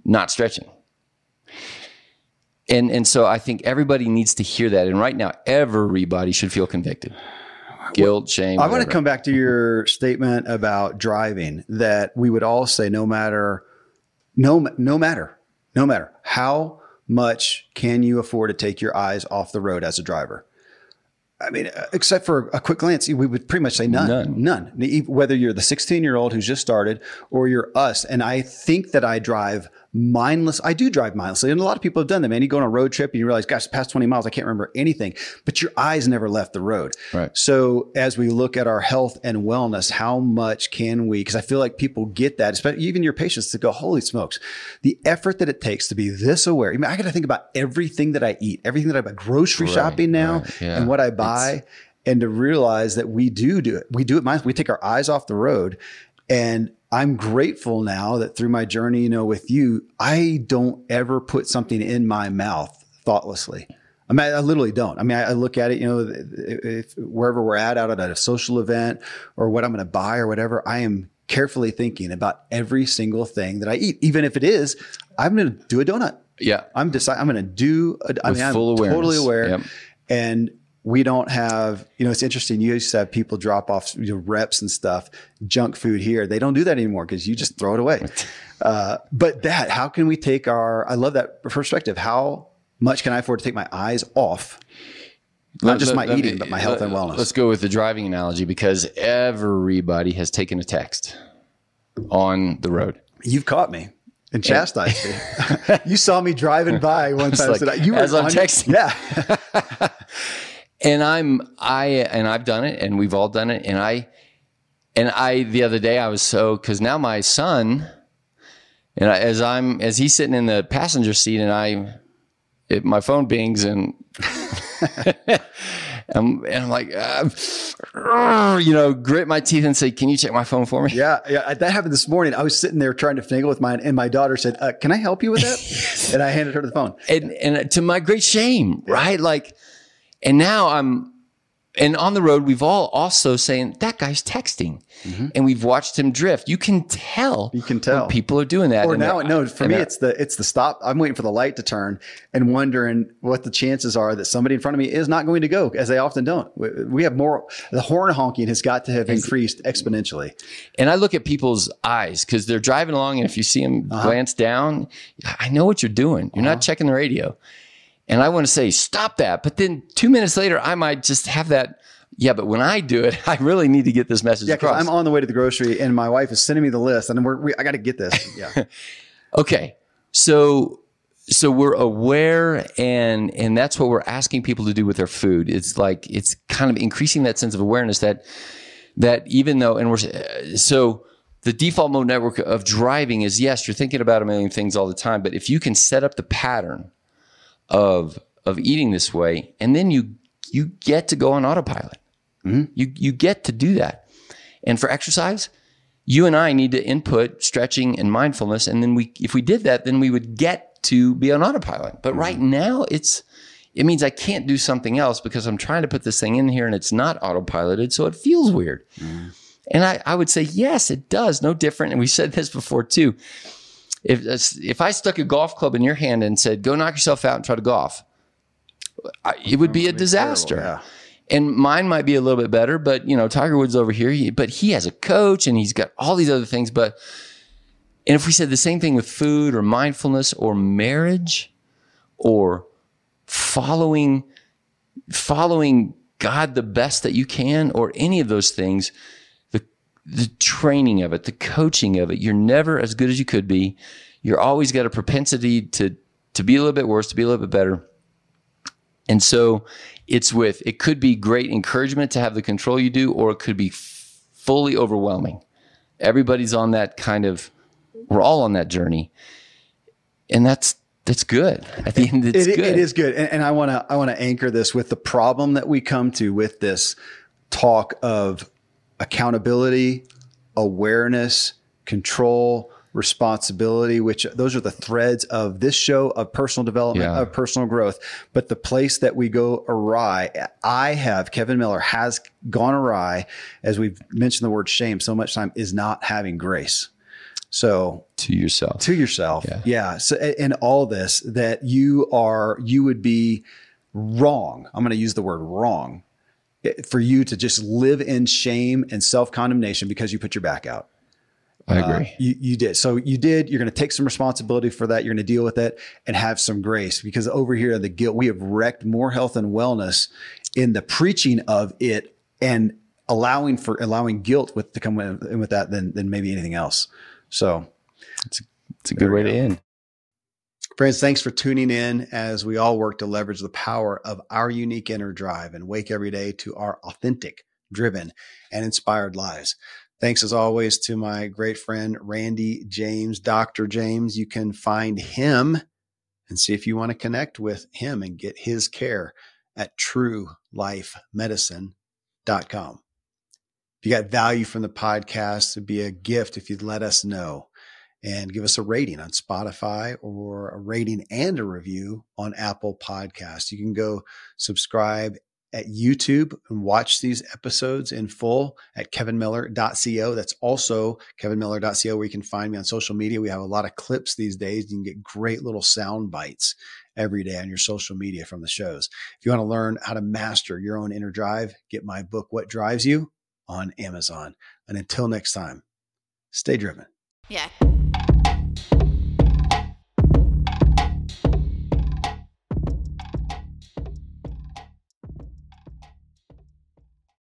Speaker 3: not stretching. And, and so I think everybody needs to hear that. And right now, everybody should feel convicted. Guilt, shame.
Speaker 1: I want to come back to your statement about driving that we would all say no matter no no matter no matter how much can you afford to take your eyes off the road as a driver I mean, uh, except for a quick glance, we would pretty much say none,
Speaker 3: None.
Speaker 1: none. Whether you're the 16 year old who's just started or you're us. And I think that I drive mindless. I do drive mindlessly. And a lot of people have done that, man. You go on a road trip and you realize, gosh, past 20 miles, I can't remember anything, but your eyes never left the road.
Speaker 3: Right.
Speaker 1: So as we look at our health and wellness, how much can we, because I feel like people get that, especially even your patients to go, holy smokes, the effort that it takes to be this aware. I mean, I got to think about everything that I eat, everything that I buy, grocery
Speaker 3: Right,
Speaker 1: shopping now
Speaker 3: right, yeah.
Speaker 1: and what I buy and to realize that we do do it. We do it. mindfully. We take our eyes off the road. And I'm grateful now that through my journey, you know, with you, I don't ever put something in my mouth thoughtlessly. I mean, I literally don't. I mean, I, look at it, you know, if, wherever we're at, out at a social event or what I'm going to buy or whatever, I am carefully thinking about every single thing that I eat, even if it is, I'm going to do a donut.
Speaker 3: Yeah.
Speaker 1: I'm deciding. I'm going to do. A, I mean, I'm
Speaker 3: full
Speaker 1: totally aware.
Speaker 3: Yep.
Speaker 1: And we don't have. You know, it's interesting. You used to have people drop off you know, reps and stuff, junk food here. They don't do that anymore because you just throw it away. Uh, but that, how can we take our? I love that perspective. How much can I afford to take my eyes off? Not
Speaker 3: Let-
Speaker 1: just
Speaker 3: let-
Speaker 1: my
Speaker 3: let
Speaker 1: eating,
Speaker 3: me-
Speaker 1: but my health and wellness.
Speaker 3: Let's go with the driving analogy because everybody has taken a text on the road.
Speaker 1: You've caught me. And chastised me. you saw me driving by one time.
Speaker 3: like,
Speaker 1: you
Speaker 3: as I'm
Speaker 1: on-
Speaker 3: texting.
Speaker 1: Yeah.
Speaker 3: and I'm I and I've done it and we've all done it and I and I the other day I was so cuz now my son and I, as I'm as he's sitting in the passenger seat and I it, my phone bings and I'm, and I'm like uh, you know grit my teeth and say can you check my phone for me
Speaker 1: Yeah, yeah, that happened this morning. I was sitting there trying to finagle with mine, and my daughter said, uh, "Can I help you with that?" and I handed her the phone.
Speaker 3: and and to my great shame, right? Like, and now I'm, and on the road, we've all also saying that guy's texting, and we've watched him drift. You can tell.
Speaker 1: Mm-hmm. You can tell.
Speaker 3: people are doing that.
Speaker 1: Or
Speaker 3: and
Speaker 1: now, no, for me, it's the it's the stop. I'm waiting for the light to turn and wondering what the chances are that somebody in front of me is not going to go, as they often don't. We, have more. The horn honking has got to have increased exponentially.
Speaker 3: and I look at people's eyes because they're driving along, and if you see them
Speaker 1: Uh-huh.
Speaker 3: glance down, I know what you're doing. You're not checking the radio, and I want to say stop that. But then two minutes later, I might just have that. Yeah, but when I do it, I really need to get this message
Speaker 1: Yeah,
Speaker 3: across.
Speaker 1: I'm on the way to the grocery, and my wife is sending me the list, and we're, we, I got to get this. Yeah,
Speaker 3: Okay. So so we're aware and and that's what we're asking people to do with their food. It's like it's kind of increasing that sense of awareness that that even though and we're uh, so the default mode network of driving is yes, you're thinking about a million things all the time, but if you can set up the pattern of of eating this way and then you you get to go on autopilot. Mm-hmm. You you get to do that. And for exercise, you and I need to input stretching and mindfulness. And then we, if we did that, then we would get to be on autopilot. But mm-hmm. right now it's, it means I can't do something else because I'm trying to put this thing in here and it's not autopiloted. So it feels weird. Mm-hmm. And I, I would say, yes, it does. No different. And we said this before too. If, uh, if I stuck a golf club in your hand and said, go knock yourself out and try to golf, it would be a disaster
Speaker 1: yeah.
Speaker 3: and mine might be a little bit better, but you know, Tiger Woods over here, he, but he has a coach and he's got all these other things. But, and if we said the same thing with food or mindfulness or marriage or following, following God the best that you can or any of those things, the, training of it, the coaching of it, you're never as good as you could be. You're always got a propensity to, to be a little bit worse, to be a little bit better. And so it's with, it could be great encouragement to have the control you do, or it could be f- fully overwhelming. Everybody's on that kind of, we're all on that journey. And that's, that's good. At the end, it's
Speaker 1: It-
Speaker 3: good.
Speaker 1: it is good, and, and I want to I want to anchor this with the problem that we come to with this talk of accountability, awareness, control, responsibility, which those are the threads of this show of personal development,
Speaker 3: Yeah.
Speaker 1: of personal growth. But the place that we go awry, I have, Kevin Miller has gone awry, as we've mentioned the word shame so much time, is not having grace. So
Speaker 3: to yourself.
Speaker 1: to yourself.
Speaker 3: Yeah.
Speaker 1: Yeah. So in all this, that you are, you would be wrong. I'm going to use the word wrong for you to just live in shame and self condemnation because you put your back out.
Speaker 3: I
Speaker 1: Uh,
Speaker 3: agree.
Speaker 1: you, you did. So you did. You're going to take some responsibility for that. You're going to deal with it and have some grace because over here, the guilt, we have wrecked more health and wellness in the preaching of it and allowing for allowing guilt with to come in with that than, than maybe anything else. So
Speaker 3: it's a good way to end.
Speaker 1: Friends, thanks for tuning in as we all work to leverage the power of our unique inner drive and wake every day to our authentic, driven, and inspired lives. Thanks as always to my great friend, Randy James, Dr. James. You can find him and see if you want to connect with him and get his care at truelifemedicine.com. If you got value from the podcast, it'd be a gift if you'd let us know and give us a rating on Spotify or a rating and a review on Apple Podcasts. You can go subscribe at YouTube and watch these episodes in full at kevinmiller.co. That's also kevinmiller.co where you can find me on social media. We have a lot of clips these days. You can get great little sound bites every day on your social media from the shows. If you want to learn how to master your own inner drive, get my book, What Drives You, on Amazon. And until next time, stay driven.
Speaker 2: Yeah.